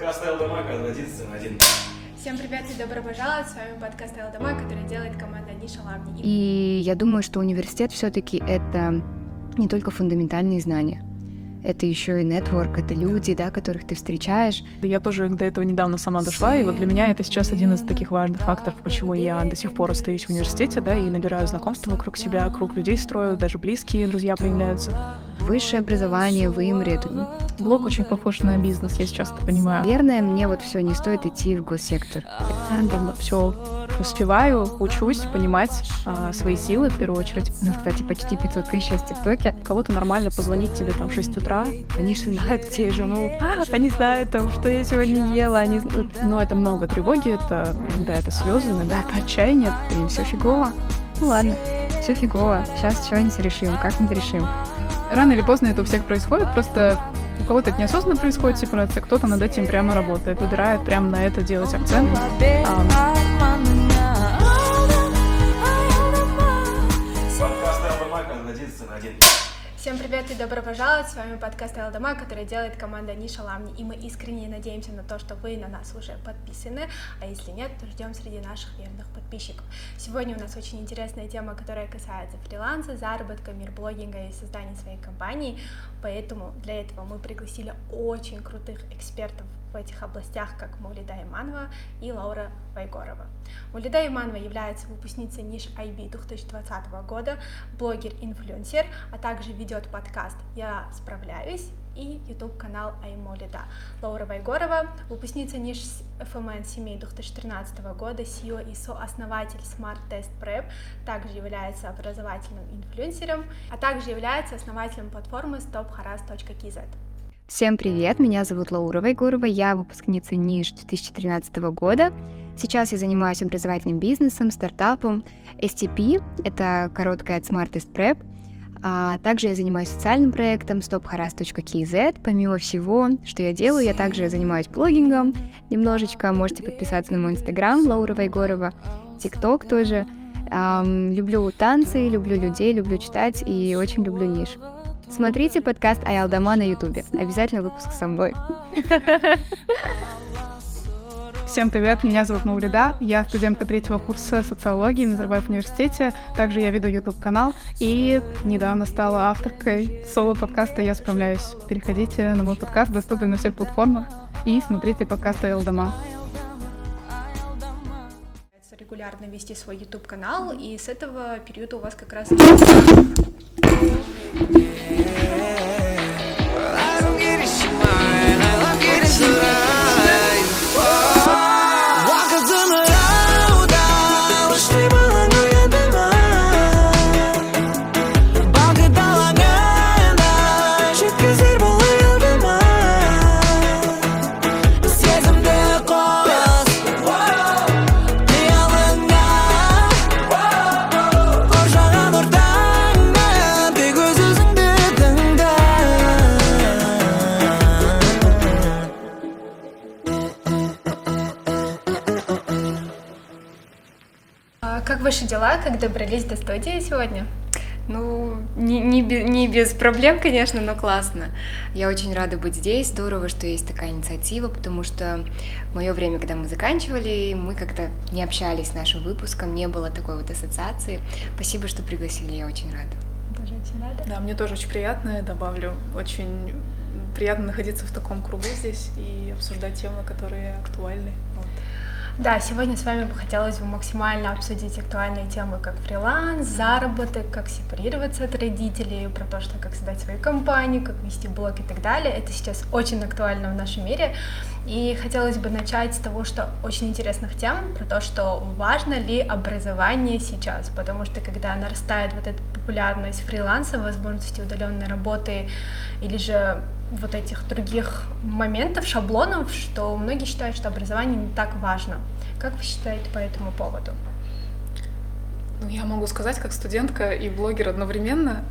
Подкаст Элдомака единственный один. Всем привет и добро пожаловать! С вами подкаст Элдома, который делает команда Ниша Лавни. И я думаю, что университет все-таки это не только фундаментальные знания. Это еще и нетворк, это люди, да, которых ты встречаешь. Я тоже до этого недавно сама дошла, и вот для меня это сейчас один из таких важных факторов, почему я до сих пор остаюсь в университете, да, и набираю знакомства вокруг себя, круг людей строю, даже близкие друзья появляются. Высшее образование в Имре. это- Блог очень похож на бизнес, я сейчас это понимаю. Наверное, мне вот все не стоит идти в госсектор. Все успеваю, учусь понимать а, свои силы в первую очередь. Ну, кстати, почти 500 тысяч в ТикТоке. Кого-то нормально позвонить тебе там в 6 утра, они же знают, где я живу, они знают там, что я сегодня ела, они. Но это много тревоги, это, да, это слезы, иногда это отчаяние, Блин, все фигово. Ну ладно, все фигово. Сейчас что-нибудь решим, как-нибудь решим. Рано или поздно это у всех происходит, просто у кого-то это неосознанно происходит сепарация, кто-то над этим прямо работает, выбирает прямо на это делать акцент. Подкаст единственный один. Всем привет и добро пожаловать! С вами подкаст Элдома, который делает команда Ниша Ламни. И мы искренне надеемся на то, что вы на нас уже подписаны, а если нет, то ждем среди наших верных подписчиков. Сегодня у нас очень интересная тема, которая касается фриланса, заработка, мирблогинга и создания своей компании. Поэтому для этого мы пригласили очень крутых экспертов в этих областях, как Маулида Иманова и Лаура Вайгорова. Маулида Иманова является выпускницей ниш IB 2020 года, блогер-инфлюенсер, а также ведет подкаст «Я справляюсь» и YouTube-канал Аймолида. Лаура Вайгорова, выпускница ниш FMN семей 2013 года, CEO и сооснователь Smart Test Prep, также является образовательным инфлюенсером, а также является основателем платформы stopharas.kz. Всем привет, меня зовут Лаура Вайгурова, я выпускница НИШ 2013 года. Сейчас я занимаюсь образовательным бизнесом, стартапом. STP — это короткая от Smart Test Prep. А также я занимаюсь социальным проектом stopharas.kz. Помимо всего, что я делаю, я также занимаюсь блогингом немножечко. Можете подписаться на мой инстаграм Лаура Вайгорова, тикток тоже. Ам, люблю танцы, люблю людей, люблю читать и очень люблю ниш. Смотрите подкаст Аялдама на ютубе. Обязательно выпуск со мной. Всем привет, меня зовут Маулида, я студентка третьего курса социологии в Назарбаев университете, также я веду YouTube-канал и недавно стала авторкой соло-подкаста «Я справляюсь». Переходите на мой подкаст, доступен на всех платформах, и смотрите подкасты Элдома. Регулярно вести свой YouTube канал, и с этого периода у вас как раз I добрались до студии сегодня? Ну, не, не, не без проблем, конечно, но классно. Я очень рада быть здесь. Здорово, что есть такая инициатива, потому что в мое время, когда мы заканчивали, мы как-то не общались с нашим выпуском, не было такой вот ассоциации. Спасибо, что пригласили, я очень рада. Тоже очень рада. Да, мне тоже очень приятно, я добавлю, очень приятно находиться в таком кругу здесь и обсуждать темы, которые актуальны. Да, сегодня с вами бы хотелось бы максимально обсудить актуальные темы, как фриланс, заработок, как сепарироваться от родителей, про то, что как создать свою компанию, как вести блог и так далее. Это сейчас очень актуально в нашем мире. И хотелось бы начать с того, что очень интересных тем, про то, что важно ли образование сейчас, потому что когда нарастает вот эта популярность фриланса, возможности удаленной работы или же вот этих других моментов, шаблонов, что многие считают, что образование не так важно. Как вы считаете по этому поводу? Ну, я могу сказать, как студентка и блогер одновременно,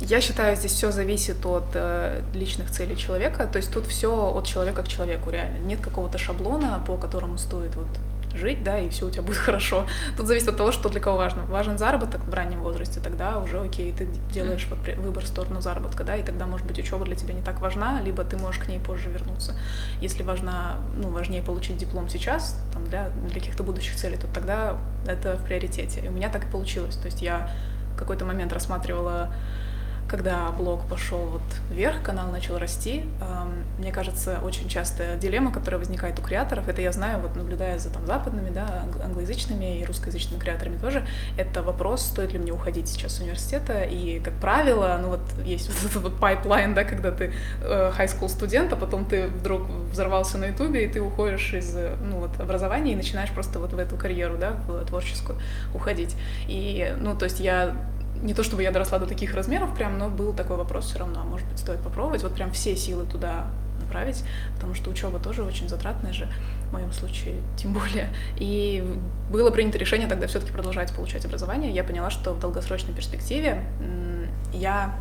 я считаю, здесь все зависит от э, личных целей человека, то есть тут все от человека к человеку реально. Нет какого-то шаблона, по которому стоит вот жить, да, и все у тебя будет хорошо. Тут зависит от того, что для кого важно. Важен заработок в раннем возрасте, тогда уже окей, ты делаешь вот выбор в сторону заработка, да, и тогда, может быть, учеба для тебя не так важна, либо ты можешь к ней позже вернуться. Если важна, ну, важнее получить диплом сейчас, там, для, для каких-то будущих целей, то тогда это в приоритете. И у меня так и получилось. То есть я в какой-то момент рассматривала когда блог пошел вот вверх, канал начал расти, мне кажется, очень частая дилемма, которая возникает у креаторов, это я знаю, вот наблюдая за там западными, да, англоязычными и русскоязычными креаторами тоже, это вопрос, стоит ли мне уходить сейчас с университета, и, как правило, ну вот есть вот этот вот pipeline, да, когда ты э, high school студент, а потом ты вдруг взорвался на ютубе, и ты уходишь из, ну вот, образования и начинаешь просто вот в эту карьеру, да, в творческую уходить. И, ну, то есть я не то чтобы я доросла до таких размеров прям, но был такой вопрос все равно, а может быть, стоит попробовать, вот прям все силы туда направить, потому что учеба тоже очень затратная же, в моем случае тем более. И было принято решение тогда все-таки продолжать получать образование. Я поняла, что в долгосрочной перспективе я,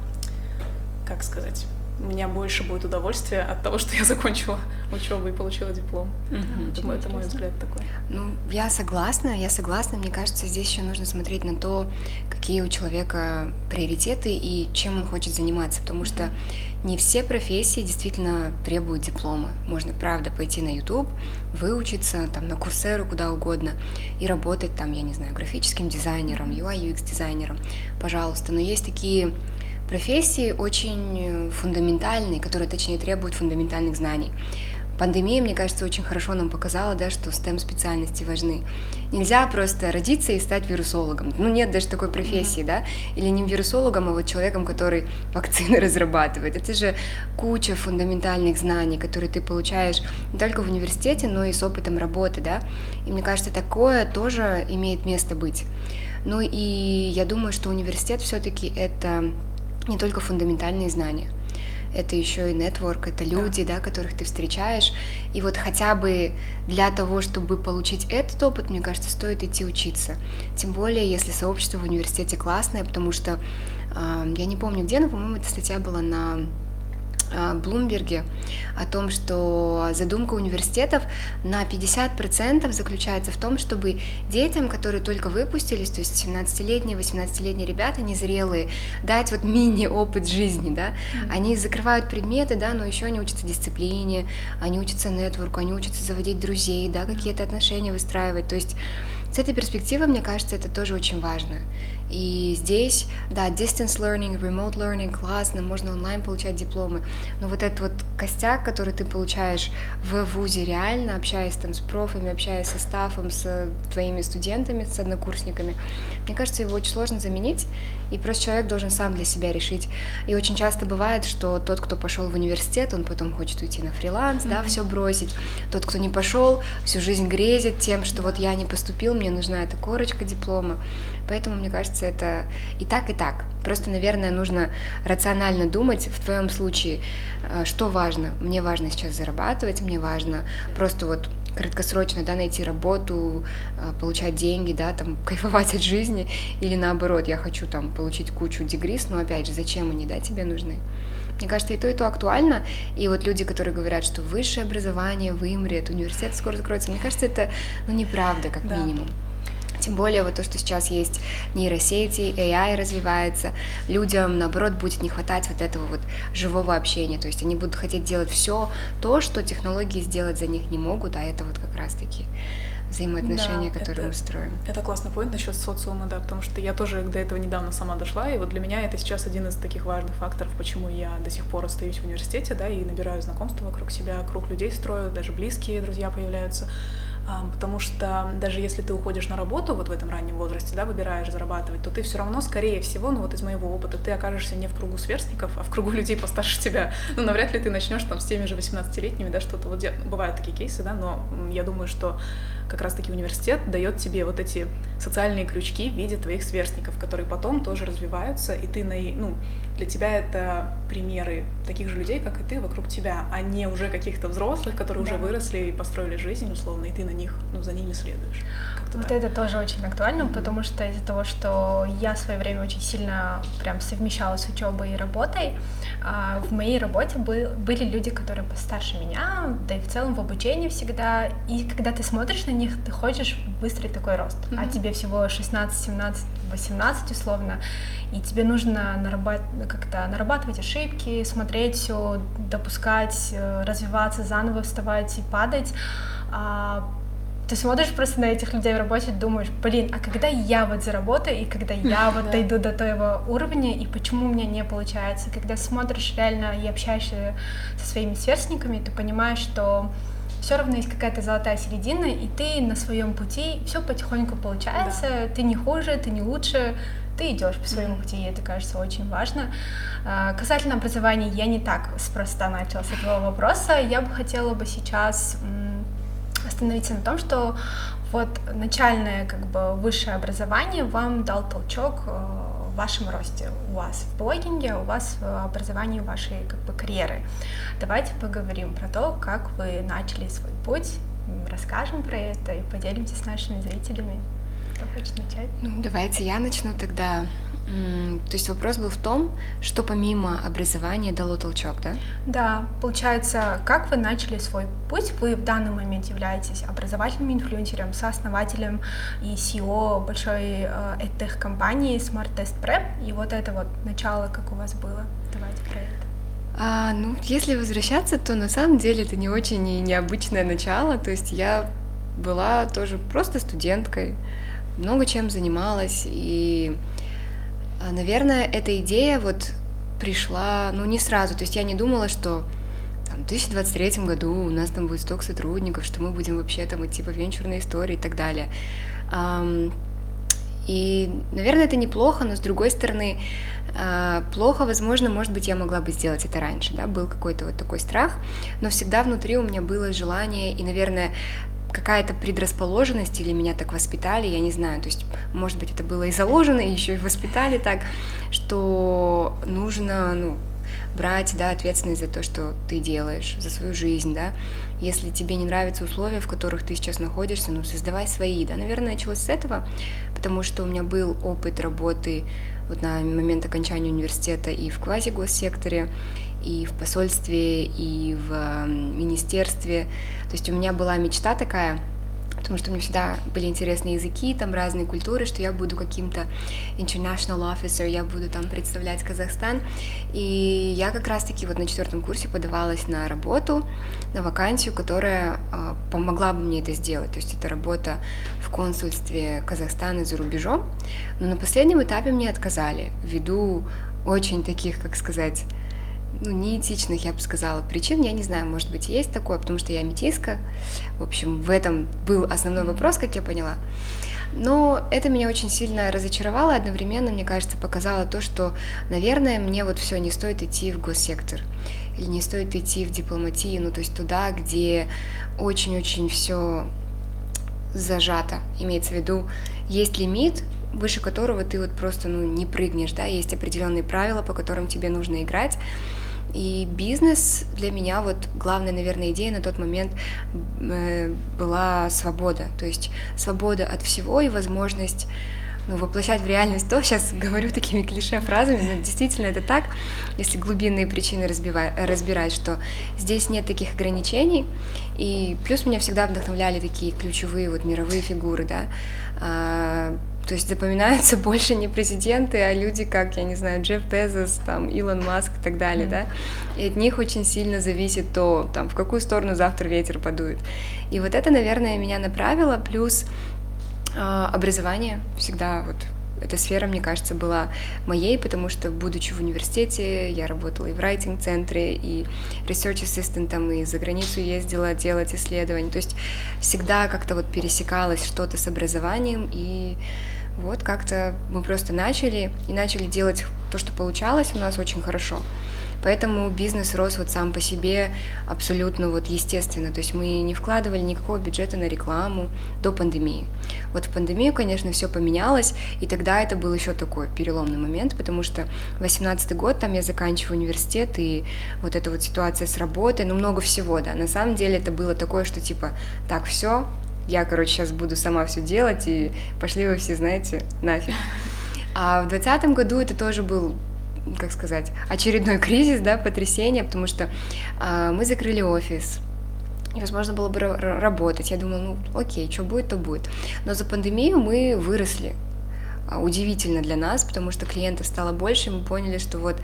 как сказать, у меня больше будет удовольствия от того, что я закончила учебу и получила диплом. Mm-hmm. Это, это мой взгляд такой. Ну, я согласна, я согласна. Мне кажется, здесь еще нужно смотреть на то, какие у человека приоритеты и чем он хочет заниматься, потому что не все профессии действительно требуют диплома. Можно, правда, пойти на YouTube, выучиться, там, на курсеру, куда угодно, и работать там, я не знаю, графическим дизайнером, UI, UX дизайнером, пожалуйста. Но есть такие профессии очень фундаментальные, которые, точнее, требуют фундаментальных знаний. Пандемия, мне кажется, очень хорошо нам показала, да, что STEM-специальности важны. Нельзя просто родиться и стать вирусологом. Ну, нет даже такой профессии, mm-hmm. да? Или не вирусологом, а вот человеком, который вакцины разрабатывает. Это же куча фундаментальных знаний, которые ты получаешь не только в университете, но и с опытом работы, да? И мне кажется, такое тоже имеет место быть. Ну и я думаю, что университет все-таки это не только фундаментальные знания, это еще и нетворк, это люди, да. да, которых ты встречаешь. И вот хотя бы для того, чтобы получить этот опыт, мне кажется, стоит идти учиться. Тем более, если сообщество в университете классное, потому что э, я не помню где, но, по-моему, эта статья была на Блумберге о том, что задумка университетов на 50% заключается в том, чтобы детям, которые только выпустились, то есть 17-летние, 18-летние ребята, незрелые, дать вот мини-опыт жизни, да, они закрывают предметы, да, но еще они учатся дисциплине, они учатся нетворку, они учатся заводить друзей, да, какие-то отношения выстраивать, то есть с этой перспективы, мне кажется, это тоже очень важно. И здесь, да, distance learning, remote learning классно, можно онлайн получать дипломы, но вот этот вот костяк, который ты получаешь в ВУЗе реально, общаясь там с профами, общаясь со стафом, с твоими студентами, с однокурсниками, мне кажется, его очень сложно заменить, и просто человек должен сам для себя решить. И очень часто бывает, что тот, кто пошел в университет, он потом хочет уйти на фриланс, mm-hmm. да, все бросить. Тот, кто не пошел, всю жизнь грезит тем, что вот я не поступил, мне нужна эта корочка диплома. Поэтому, мне кажется, это и так, и так. Просто, наверное, нужно рационально думать в твоем случае, э, что важно. Мне важно сейчас зарабатывать, мне важно просто вот краткосрочно, да, найти работу, э, получать деньги, да, там, кайфовать от жизни, или наоборот, я хочу там получить кучу дегрис, но опять же, зачем они, да, тебе нужны? Мне кажется, и то, и то актуально. И вот люди, которые говорят, что высшее образование вымрет, университет скоро закроется, мне кажется, это ну, неправда, как да. минимум. Тем более вот то, что сейчас есть нейросети, AI развивается, людям, наоборот, будет не хватать вот этого вот живого общения, то есть они будут хотеть делать все то, что технологии сделать за них не могут, а это вот как раз-таки взаимоотношения, да, которые это, мы строим. Это классный поинт насчет социума, да, потому что я тоже до этого недавно сама дошла, и вот для меня это сейчас один из таких важных факторов, почему я до сих пор остаюсь в университете, да, и набираю знакомства вокруг себя, круг людей строю, даже близкие друзья появляются. Потому что даже если ты уходишь на работу вот в этом раннем возрасте, да, выбираешь зарабатывать, то ты все равно, скорее всего, ну вот из моего опыта, ты окажешься не в кругу сверстников, а в кругу людей постарше тебя. Ну, навряд ли ты начнешь там с теми же 18-летними, да, что-то вот делать. Бывают такие кейсы, да, но я думаю, что как раз-таки университет дает тебе вот эти социальные крючки в виде твоих сверстников, которые потом тоже развиваются, и ты на, ну, для тебя это примеры таких же людей, как и ты, вокруг тебя, а не уже каких-то взрослых, которые уже Да. выросли и построили жизнь, условно, и ты на них, ну, за ними следуешь. Как-то Вот так. это тоже очень актуально, потому что из-за того, что я в свое время очень сильно прям совмещала с учебой и работой, а, в моей работе был- были люди, которые постарше меня, да и в целом в обучении всегда. И когда ты смотришь на них, ты хочешь выстроить такой рост, а Мгм. тебе всего 16, 17, 18 условно, и тебе нужно нарабат- как-то нарабатывать ошибки, смотреть все, допускать, э, развиваться, заново вставать и падать. А, ты смотришь просто на этих людей в работе, думаешь, блин, а когда я вот заработаю, и когда я вот дойду до того уровня, и почему у меня не получается? Когда смотришь реально и общаешься со своими сверстниками, ты понимаешь, что все равно есть какая-то золотая середина, и ты на своем пути все потихоньку получается, ты не хуже, ты не лучше, ты идешь по своему пути, и это кажется очень важно. А, Касательно образования, я не так спроста начала с этого вопроса. Я бы хотела бы сейчас остановиться на том, что вот начальное как бы высшее образование вам дал толчок э, в вашем росте. У вас в блогинге, у вас в образовании вашей как бы карьеры. Давайте поговорим про то, как вы начали свой путь, расскажем про это и поделимся с нашими зрителями. Кто хочет начать? Ну, давайте я начну тогда. То есть вопрос был в том, что помимо образования дало толчок, да? Да, получается, как вы начали свой путь? Вы в данный момент являетесь образовательным инфлюенсером, сооснователем и CEO большой э, EdTech компании Smart Test Prep. И вот это вот начало, как у вас было. Давайте про это. А, ну, если возвращаться, то на самом деле это не очень и необычное начало. То есть я была тоже просто студенткой, много чем занималась, и, наверное, эта идея вот пришла, ну, не сразу. То есть я не думала, что там, в 2023 году у нас там будет столько сотрудников, что мы будем вообще там идти по венчурной истории и так далее. И, наверное, это неплохо, но с другой стороны, а, плохо, возможно, может быть, я могла бы сделать это раньше, да, был какой-то вот такой страх, но всегда внутри у меня было желание и, наверное, какая-то предрасположенность или меня так воспитали, я не знаю, то есть, может быть, это было и заложено, и еще и воспитали так, что нужно, ну, брать, да, ответственность за то, что ты делаешь, за свою жизнь, да. Если тебе не нравятся условия, в которых ты сейчас находишься, ну, создавай свои, да. Наверное, началось с этого, потому что у меня был опыт работы вот на момент окончания университета и в квази-госсекторе, и в посольстве, и в министерстве. То есть у меня была мечта такая, потому что мне всегда были интересные языки, там разные культуры, что я буду каким-то international officer, я буду там представлять Казахстан. И я как раз-таки вот на четвертом курсе подавалась на работу, на вакансию, которая а, помогла бы мне это сделать. То есть это работа в консульстве Казахстана за рубежом. Но на последнем этапе мне отказали ввиду очень таких, как сказать, ну, неэтичных, я бы сказала, причин. Я не знаю, может быть, есть такое, потому что я метиска. В общем, в этом был основной вопрос, как я поняла. Но это меня очень сильно разочаровало, одновременно, мне кажется, показало то, что, наверное, мне вот все не стоит идти в госсектор или не стоит идти в дипломатию, ну, то есть туда, где очень-очень все зажато, имеется в виду, есть лимит, выше которого ты вот просто, ну, не прыгнешь, да, есть определенные правила, по которым тебе нужно играть, и бизнес для меня, вот главная, наверное, идея на тот момент э, была свобода. То есть свобода от всего и возможность ну, воплощать в реальность то, сейчас говорю такими клише-фразами, но действительно это так, если глубинные причины разбива- разбирать, что здесь нет таких ограничений, и плюс меня всегда вдохновляли такие ключевые вот мировые фигуры, да, а, то есть запоминаются больше не президенты, а люди, как, я не знаю, Джефф Безос, там, Илон Маск и так далее, да, и от них очень сильно зависит то, там, в какую сторону завтра ветер подует. И вот это, наверное, меня направило, плюс а, образование всегда вот эта сфера, мне кажется, была моей, потому что, будучи в университете, я работала и в райтинг-центре, и research ассистентом, и за границу ездила делать исследования. То есть всегда как-то вот пересекалось что-то с образованием, и вот как-то мы просто начали, и начали делать то, что получалось у нас очень хорошо. Поэтому бизнес рос вот сам по себе абсолютно вот естественно. То есть мы не вкладывали никакого бюджета на рекламу до пандемии. Вот в пандемию, конечно, все поменялось, и тогда это был еще такой переломный момент, потому что 18 год, там я заканчиваю университет, и вот эта вот ситуация с работой, ну много всего, да. На самом деле это было такое, что типа, так, все, я, короче, сейчас буду сама все делать, и пошли вы все, знаете, нафиг. А в двадцатом году это тоже был как сказать, очередной кризис, да, потрясение, потому что э, мы закрыли офис, невозможно было бы работать. Я думала, ну окей, что будет, то будет. Но за пандемию мы выросли. А, удивительно для нас, потому что клиентов стало больше, и мы поняли, что вот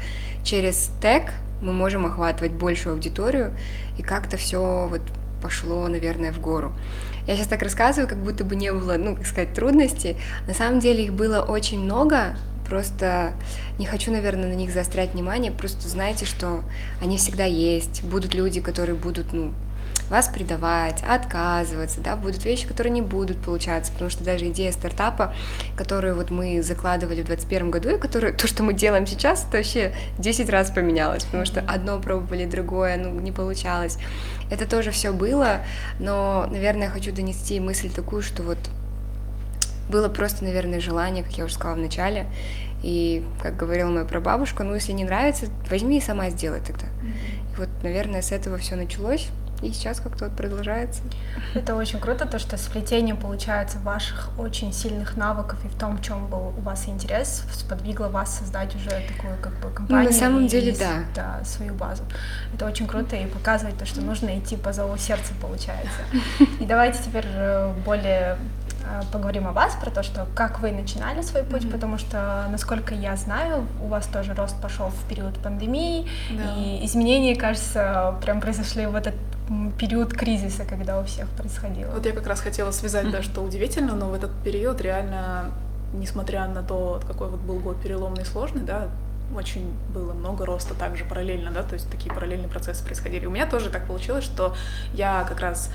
через тег мы можем охватывать большую аудиторию, и как-то все вот пошло, наверное, в гору. Я сейчас так рассказываю, как будто бы не было, ну, как сказать, трудностей. На самом деле их было очень много, просто не хочу, наверное, на них заострять внимание, просто знайте, что они всегда есть, будут люди, которые будут, ну, вас предавать, отказываться, да, будут вещи, которые не будут получаться, потому что даже идея стартапа, которую вот мы закладывали в 2021 году, и которую, то, что мы делаем сейчас, это вообще 10 раз поменялось, потому что одно пробовали, другое, ну, не получалось. Это тоже все было, но, наверное, я хочу донести мысль такую, что вот было просто, наверное, желание, как я уже сказала в начале, и, как говорила моя прабабушка, ну, если не нравится, возьми и сама сделай тогда. И вот, наверное, с этого все началось. И сейчас как-то вот продолжается. Это очень круто, то, что сплетение получается ваших очень сильных навыков и в том, в чем был у вас интерес, сподвигло вас создать уже такую как бы компанию. Ну, на самом деле, и, да. да. свою базу. Это очень круто и показывает то, что нужно идти по зову сердца, получается. И давайте теперь э, более э, поговорим о вас, про то, что как вы начинали свой путь, mm-hmm. потому что, насколько я знаю, у вас тоже рост пошел в период пандемии, да. и изменения, кажется, прям произошли в этот период кризиса, когда у всех происходило. Вот я как раз хотела связать, да, что удивительно, но в этот период реально, несмотря на то, какой вот был год переломный и сложный, да, очень было много роста также параллельно, да, то есть такие параллельные процессы происходили. У меня тоже так получилось, что я как раз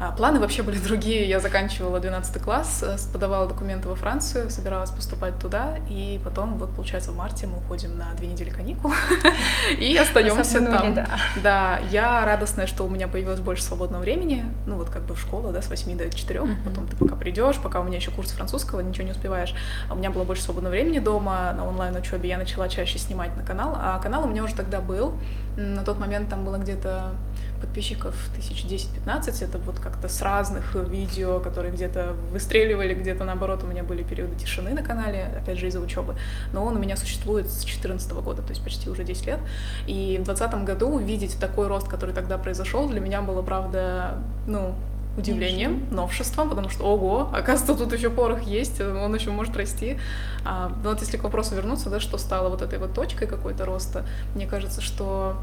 а, планы вообще были другие. Я заканчивала 12 класс, э, подавала документы во Францию, собиралась поступать туда, и потом, вот, получается, в марте мы уходим на две недели каникул и остаемся там. Да. да, я радостная, что у меня появилось больше свободного времени, ну вот как бы в школу, да, с 8 до 4, потом ты пока придешь, пока у меня еще курс французского, ничего не успеваешь. А у меня было больше свободного времени дома, на онлайн-учебе я начала чаще снимать на канал, а канал у меня уже тогда был. На тот момент там было где-то подписчиков тысяч 10-15, это вот как-то с разных видео, которые где-то выстреливали, где-то наоборот. У меня были периоды тишины на канале, опять же из-за учебы, но он у меня существует с 2014 года, то есть почти уже 10 лет, и в 2020 году увидеть такой рост, который тогда произошел, для меня было, правда, ну, удивлением, новшеством, потому что, ого, оказывается, тут еще порох есть, он еще может расти. А, но вот если к вопросу вернуться, да, что стало вот этой вот точкой какой-то роста, мне кажется, что,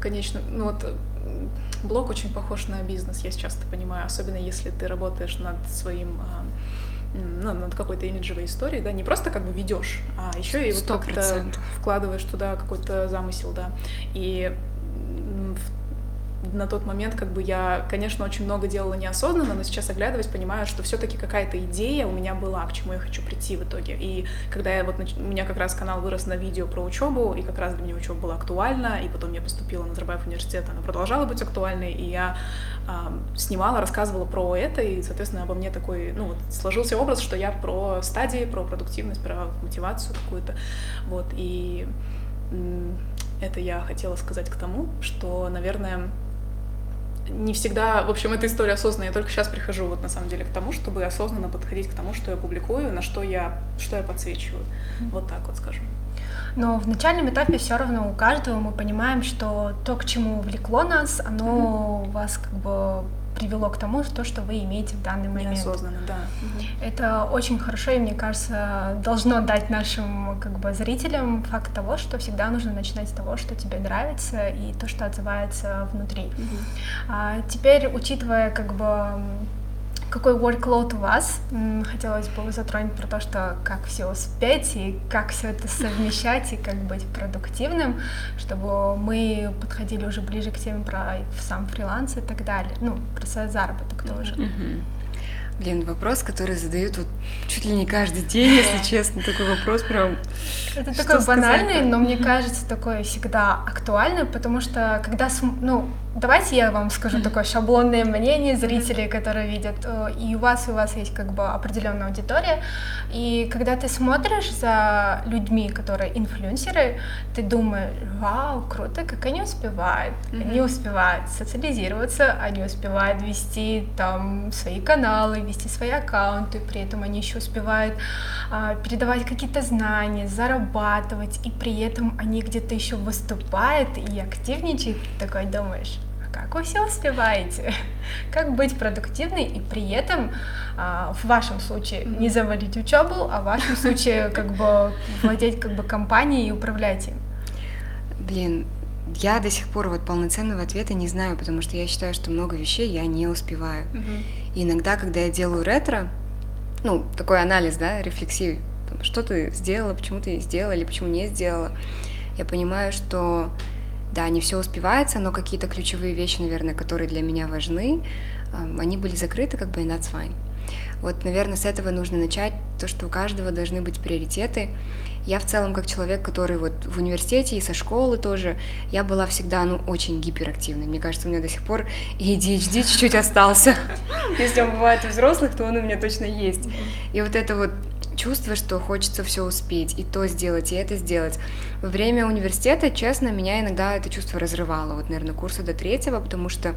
конечно, ну вот блог очень похож на бизнес, я сейчас это понимаю, особенно если ты работаешь над своим а, ну, над какой-то имиджевой историей, да, не просто как бы ведешь, а еще и вот как-то вкладываешь туда какой-то замысел, да. И на тот момент как бы я, конечно, очень много делала неосознанно, но сейчас оглядываясь, понимаю, что все-таки какая-то идея у меня была, к чему я хочу прийти в итоге. И когда я вот нач... у меня как раз канал вырос на видео про учебу, и как раз для меня учеба была актуальна, и потом я поступила на Назарбаев университет, она продолжала быть актуальной, и я э, снимала, рассказывала про это, и, соответственно, обо мне такой, ну, вот, сложился образ, что я про стадии, про продуктивность, про мотивацию какую-то, вот, и это я хотела сказать к тому, что, наверное, не всегда, в общем, эта история осознанная. Я только сейчас прихожу вот на самом деле к тому, чтобы осознанно подходить к тому, что я публикую, на что я, что я подсвечиваю. Вот так вот скажем. Но в начальном этапе все равно у каждого мы понимаем, что то, к чему влекло нас, оно mm-hmm. вас как бы привело к тому, что, что вы имеете в данный момент. Неосознанно, да. Это очень хорошо, и мне кажется, должно дать нашим как бы зрителям факт того, что всегда нужно начинать с того, что тебе нравится, и то, что отзывается внутри. Угу. А, теперь, учитывая как бы какой workload у вас? Хотелось бы затронуть про то, что как все успеть и как все это совмещать и как быть продуктивным, чтобы мы подходили уже ближе к теме про сам фриланс и так далее. Ну, про свой заработок тоже. Блин, вопрос, который задают вот чуть ли не каждый день, если честно. Такой вопрос прям... Это такой банальный, но мне кажется, такой всегда актуальный, потому что когда, ну, давайте я вам скажу такое шаблонное мнение зрителей, которые видят, э, и у вас, и у вас есть как бы определенная аудитория, и когда ты смотришь за людьми, которые инфлюенсеры, ты думаешь, вау, круто, как они успевают, они успевают социализироваться, они успевают вести там свои каналы, вести свои аккаунты, при этом они еще успевают а, передавать какие-то знания, зарабатывать, и при этом они где-то еще выступают и активничают, Ты такой думаешь, а как вы все успеваете? Как быть продуктивной и при этом а, в вашем случае не завалить учебу, а в вашем случае как бы владеть как бы компанией и управлять им? Блин, я до сих пор вот полноценного ответа не знаю, потому что я считаю, что много вещей я не успеваю. И иногда, когда я делаю ретро, ну, такой анализ, да, рефлексии, там, что ты сделала, почему ты сделала или почему не сделала, я понимаю, что да, не все успевается, но какие-то ключевые вещи, наверное, которые для меня важны, эм, они были закрыты, как бы, и that's fine. Вот, наверное, с этого нужно начать, то, что у каждого должны быть приоритеты. Я в целом, как человек, который вот в университете и со школы тоже, я была всегда, ну, очень гиперактивной. Мне кажется, у меня до сих пор и ADHD чуть-чуть остался. Если он бывает у взрослых, то он у меня точно есть. И вот это вот чувство, что хочется все успеть, и то сделать, и это сделать. Во время университета, честно, меня иногда это чувство разрывало. Вот, наверное, курса до третьего, потому что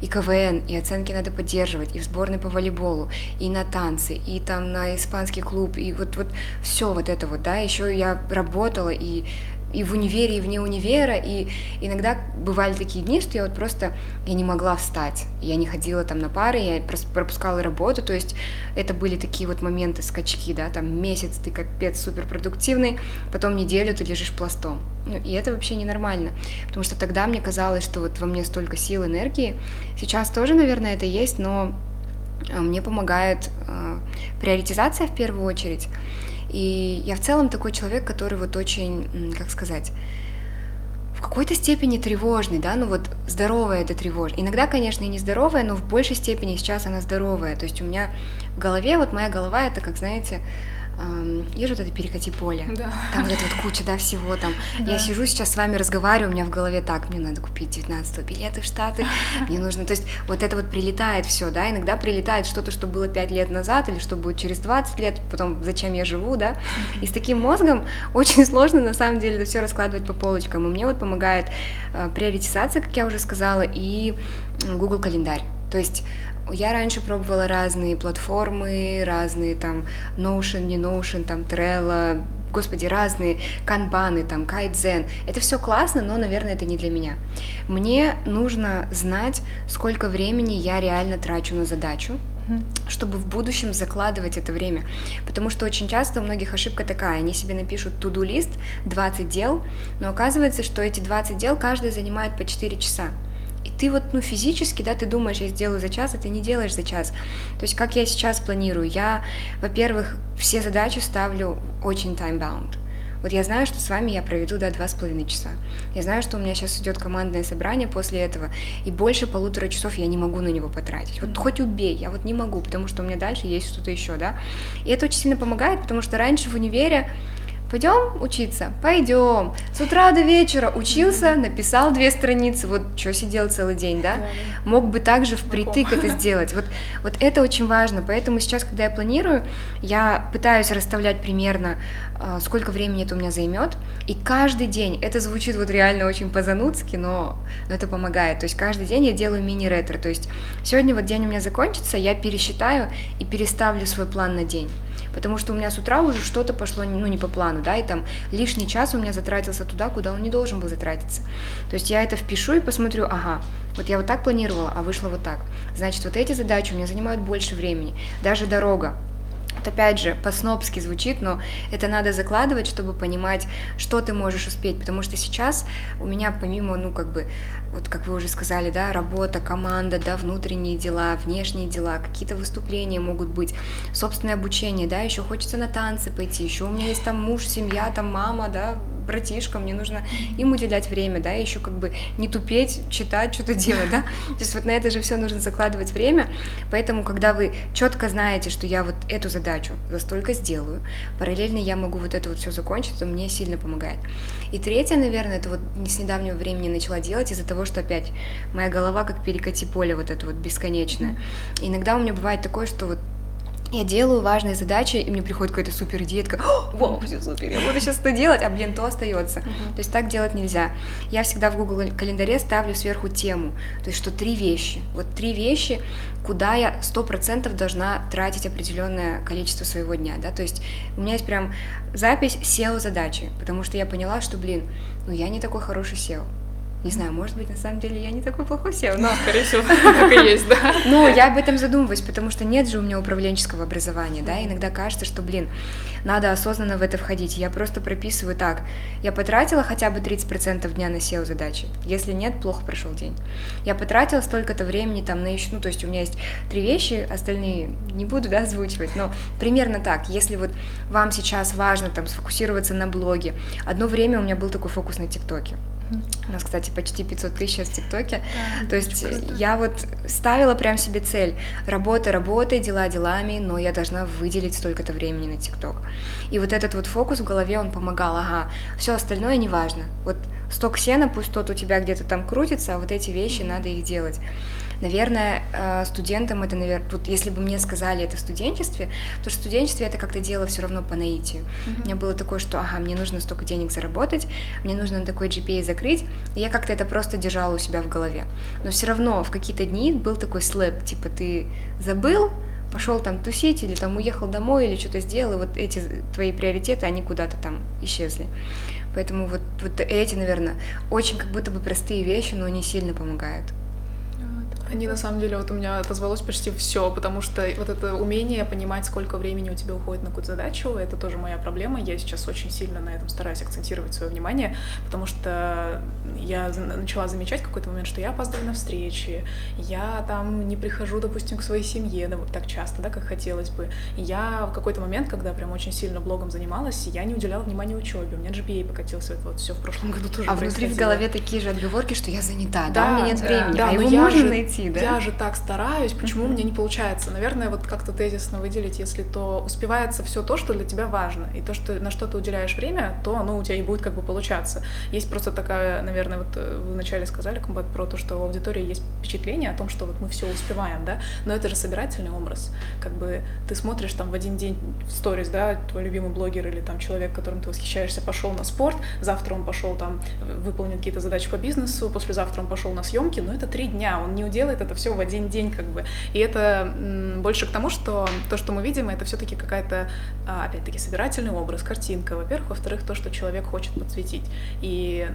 и КВН, и оценки надо поддерживать, и в сборной по волейболу, и на танцы, и там на испанский клуб, и вот, вот все вот это вот, да, еще я работала, и и в универе, и вне универа, и иногда бывали такие дни, что я вот просто, я не могла встать, я не ходила там на пары, я пропускала работу, то есть это были такие вот моменты, скачки, да, там месяц ты капец суперпродуктивный, потом неделю ты лежишь пластом, ну, и это вообще ненормально, потому что тогда мне казалось, что вот во мне столько сил, энергии, сейчас тоже, наверное, это есть, но а, мне помогает э, приоритизация в первую очередь, и я в целом такой человек, который вот очень, как сказать, в какой-то степени тревожный, да, ну вот здоровая это тревожность. Иногда, конечно, и нездоровая, но в большей степени сейчас она здоровая. То есть у меня в голове, вот моя голова, это, как знаете, есть вот это перекати поле. Да. Там вот эта вот куча, да, всего там. Да. Я сижу сейчас с вами разговариваю, у меня в голове так, мне надо купить 19 билеты в Штаты, мне нужно, то есть вот это вот прилетает все, да, иногда прилетает что-то, что было 5 лет назад или что будет через 20 лет, потом зачем я живу, да, и с таким мозгом очень сложно на самом деле это все раскладывать по полочкам, и мне вот помогает э, приоритизация, как я уже сказала, и Google календарь, то есть я раньше пробовала разные платформы, разные там Notion, не Notion, там Trello, господи, разные канбаны, там кайдзен. Это все классно, но, наверное, это не для меня. Мне нужно знать, сколько времени я реально трачу на задачу, чтобы в будущем закладывать это время. Потому что очень часто у многих ошибка такая, они себе напишут to-do лист 20 дел, но оказывается, что эти 20 дел каждый занимает по 4 часа. И ты вот, ну, физически, да, ты думаешь, я сделаю за час, а ты не делаешь за час. То есть, как я сейчас планирую? Я, во-первых, все задачи ставлю очень time-bound. Вот я знаю, что с вами я проведу, да, два с половиной часа. Я знаю, что у меня сейчас идет командное собрание после этого, и больше полутора часов я не могу на него потратить. Вот хоть убей, я вот не могу, потому что у меня дальше есть что-то еще, да. И это очень сильно помогает, потому что раньше в универе Пойдем учиться? Пойдем. С утра до вечера учился, написал две страницы, вот что сидел целый день, да? Мог бы также впритык это сделать. Вот, вот это очень важно. Поэтому сейчас, когда я планирую, я пытаюсь расставлять примерно, э, сколько времени это у меня займет. И каждый день, это звучит вот реально очень по-занудски, но, но это помогает. То есть каждый день я делаю мини-ретро. То есть сегодня вот день у меня закончится, я пересчитаю и переставлю свой план на день потому что у меня с утра уже что-то пошло, ну, не по плану, да, и там лишний час у меня затратился туда, куда он не должен был затратиться. То есть я это впишу и посмотрю, ага, вот я вот так планировала, а вышло вот так. Значит, вот эти задачи у меня занимают больше времени. Даже дорога, вот опять же, по-снобски звучит, но это надо закладывать, чтобы понимать, что ты можешь успеть, потому что сейчас у меня помимо, ну, как бы, вот как вы уже сказали, да, работа, команда, да, внутренние дела, внешние дела, какие-то выступления могут быть, собственное обучение, да, еще хочется на танцы пойти, еще у меня есть там муж, семья, там мама, да, братишка, мне нужно им уделять время, да, еще как бы не тупеть, читать, что-то делать, да. То есть вот на это же все нужно закладывать время, поэтому когда вы четко знаете, что я вот эту задачу за столько сделаю, параллельно я могу вот это вот все закончить, то мне сильно помогает. И третье, наверное, это вот с недавнего времени начала делать из-за того, что опять моя голова как перекати поле вот это вот бесконечное. Иногда у меня бывает такое, что вот я делаю важные задачи, и мне приходит какая-то супер идея, такая, «О, вау, все супер, я буду сейчас это делать, а блин, то остается. То есть так делать нельзя. Я всегда в Google календаре ставлю сверху тему, то есть что три вещи. Вот три вещи, куда я сто процентов должна тратить определенное количество своего дня, да, то есть у меня есть прям запись SEO задачи, потому что я поняла, что, блин, ну я не такой хороший SEO. Не знаю, может быть, на самом деле я не такой плохой SEO, но... Скорее всего, так и есть, да. Ну, я об этом задумываюсь, потому что нет же у меня управленческого образования, да, иногда кажется, что, блин, надо осознанно в это входить. Я просто прописываю так, я потратила хотя бы 30% дня на SEO задачи, если нет, плохо прошел день. Я потратила столько-то времени там на еще, ну, то есть у меня есть три вещи, остальные не буду, да, озвучивать, но примерно так, если вот вам сейчас важно там сфокусироваться на блоге, одно время у меня был такой фокус на ТикТоке, у нас, кстати, почти 500 тысяч в ТикТоке. То есть я вот ставила прям себе цель. Работа работой, дела делами, но я должна выделить столько-то времени на ТикТок. И вот этот вот фокус в голове, он помогал. Ага, все остальное не важно. Вот сток сена, пусть тот у тебя где-то там крутится, а вот эти вещи надо их делать. Наверное, э, студентам это, наверное, тут, если бы мне сказали это в студенчестве, то в студенчестве это как-то дело все равно по наитию. Mm-hmm. У меня было такое, что, ага, мне нужно столько денег заработать, мне нужно такой GPA закрыть, и я как-то это просто держала у себя в голове. Но все равно в какие-то дни был такой слэп, типа ты забыл, пошел там тусить или там уехал домой или что-то сделал, и вот эти твои приоритеты, они куда-то там исчезли. Поэтому вот, вот эти, наверное, очень как будто бы простые вещи, но они сильно помогают. Они на самом деле, вот у меня отозвалось почти все, потому что вот это умение понимать, сколько времени у тебя уходит на какую-то задачу, это тоже моя проблема. Я сейчас очень сильно на этом стараюсь акцентировать свое внимание, потому что я начала замечать в какой-то момент, что я опаздываю на встречи, я там не прихожу, допустим, к своей семье вот так часто, да, как хотелось бы. Я в какой-то момент, когда прям очень сильно блогом занималась, я не уделяла внимания учебе. У меня GPA покатился, это вот все в прошлом году тоже А внутри в голове такие же отговорки, что я занята, да, да у меня нет времени, да, а но его я можно же, найти, да? Я же так стараюсь, почему у меня не получается? Наверное, вот как-то тезисно выделить, если то успевается все то, что для тебя важно, и то, что на что ты уделяешь время, то оно у тебя и будет как бы получаться. Есть просто такая, наверное, вот э, вы вначале сказали, Комбат, про то, что в аудитории есть впечатление о том, что вот мы все успеваем, да, но это же собирательный образ. Как бы ты смотришь там в один день в сторис, да, твой любимый блогер или там человек, которым ты восхищаешься, пошел на спорт, завтра он пошел там выполнить какие-то задачи по бизнесу, послезавтра он пошел на съемки, но это три дня, он не уделает это все в один день, как бы. И это больше к тому, что то, что мы видим, это все-таки какая-то, а, опять-таки, собирательный образ, картинка, во-первых, во-вторых, то, что человек хочет подсветить. И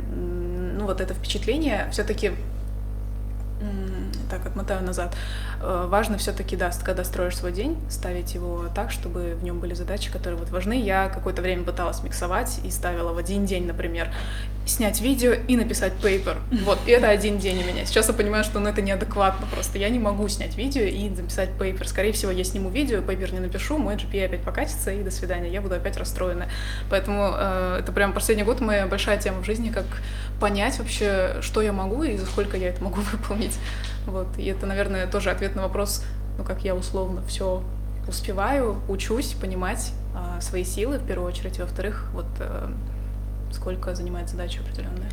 ну вот это впечатление все-таки так, отмотаю назад. Э, важно все-таки, да, когда строишь свой день, ставить его так, чтобы в нем были задачи, которые вот важны. Я какое-то время пыталась миксовать и ставила в один день, например, снять видео и написать пейпер. Вот, и это один день у меня. Сейчас я понимаю, что ну, это неадекватно просто. Я не могу снять видео и записать пейпер. Скорее всего, я сниму видео, пейпер не напишу, мой GPA опять покатится, и до свидания, я буду опять расстроена. Поэтому э, это прям последний год моя большая тема в жизни, как понять вообще, что я могу и за сколько я это могу выполнить. Вот, и это, наверное, тоже ответ на вопрос, ну, как я условно все успеваю, учусь понимать э, свои силы, в первую очередь, и во-вторых, вот э, сколько занимает задача определенная.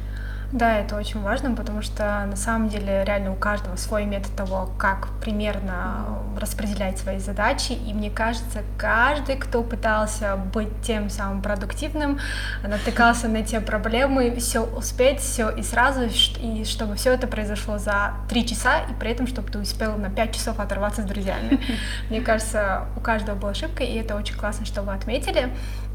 Да, это очень важно, потому что на самом деле реально у каждого свой метод того, как примерно распределять свои задачи. И мне кажется, каждый, кто пытался быть тем самым продуктивным, натыкался на те проблемы, все успеть, все и сразу, и чтобы все это произошло за три часа, и при этом, чтобы ты успел на пять часов оторваться с друзьями. Мне кажется, у каждого была ошибка, и это очень классно, что вы отметили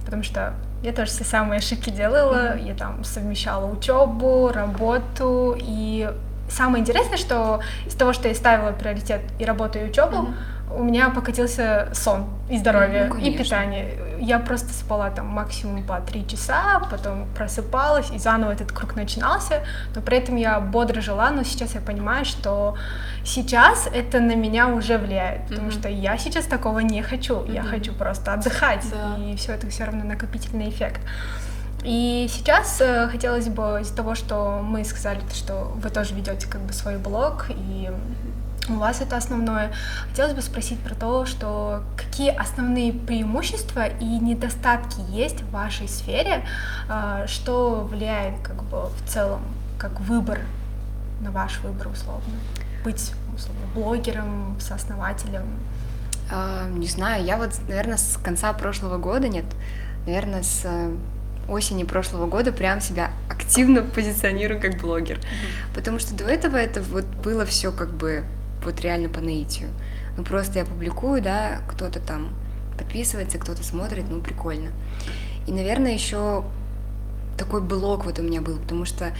потому что я тоже все самые ошибки делала, я там совмещала учебу, работу, и самое интересное, что из того, что я ставила приоритет и работу, и учебу, mm-hmm у меня покатился сон и здоровье, ну, и питание. Я просто спала там максимум по три часа, потом просыпалась, и заново этот круг начинался, но при этом я бодро жила, но сейчас я понимаю, что сейчас это на меня уже влияет, потому mm-hmm. что я сейчас такого не хочу, mm-hmm. я хочу просто отдыхать, да. и все это все равно накопительный эффект. И сейчас э, хотелось бы из-за того, что мы сказали, что вы тоже ведете как бы свой блог и у вас это основное. Хотелось бы спросить про то, что какие основные преимущества и недостатки есть в вашей сфере, э, что влияет как бы в целом как выбор на ваш выбор условно быть условно, блогером, сооснователем? А, не знаю, я вот, наверное, с конца прошлого года, нет, наверное, с э, осени прошлого года прям себя активно позиционирую как блогер. Mm-hmm. Потому что до этого это вот было все как бы вот реально по наитию. Ну просто я публикую, да, кто-то там подписывается, кто-то смотрит, ну прикольно. И, наверное, еще такой блог вот у меня был, потому что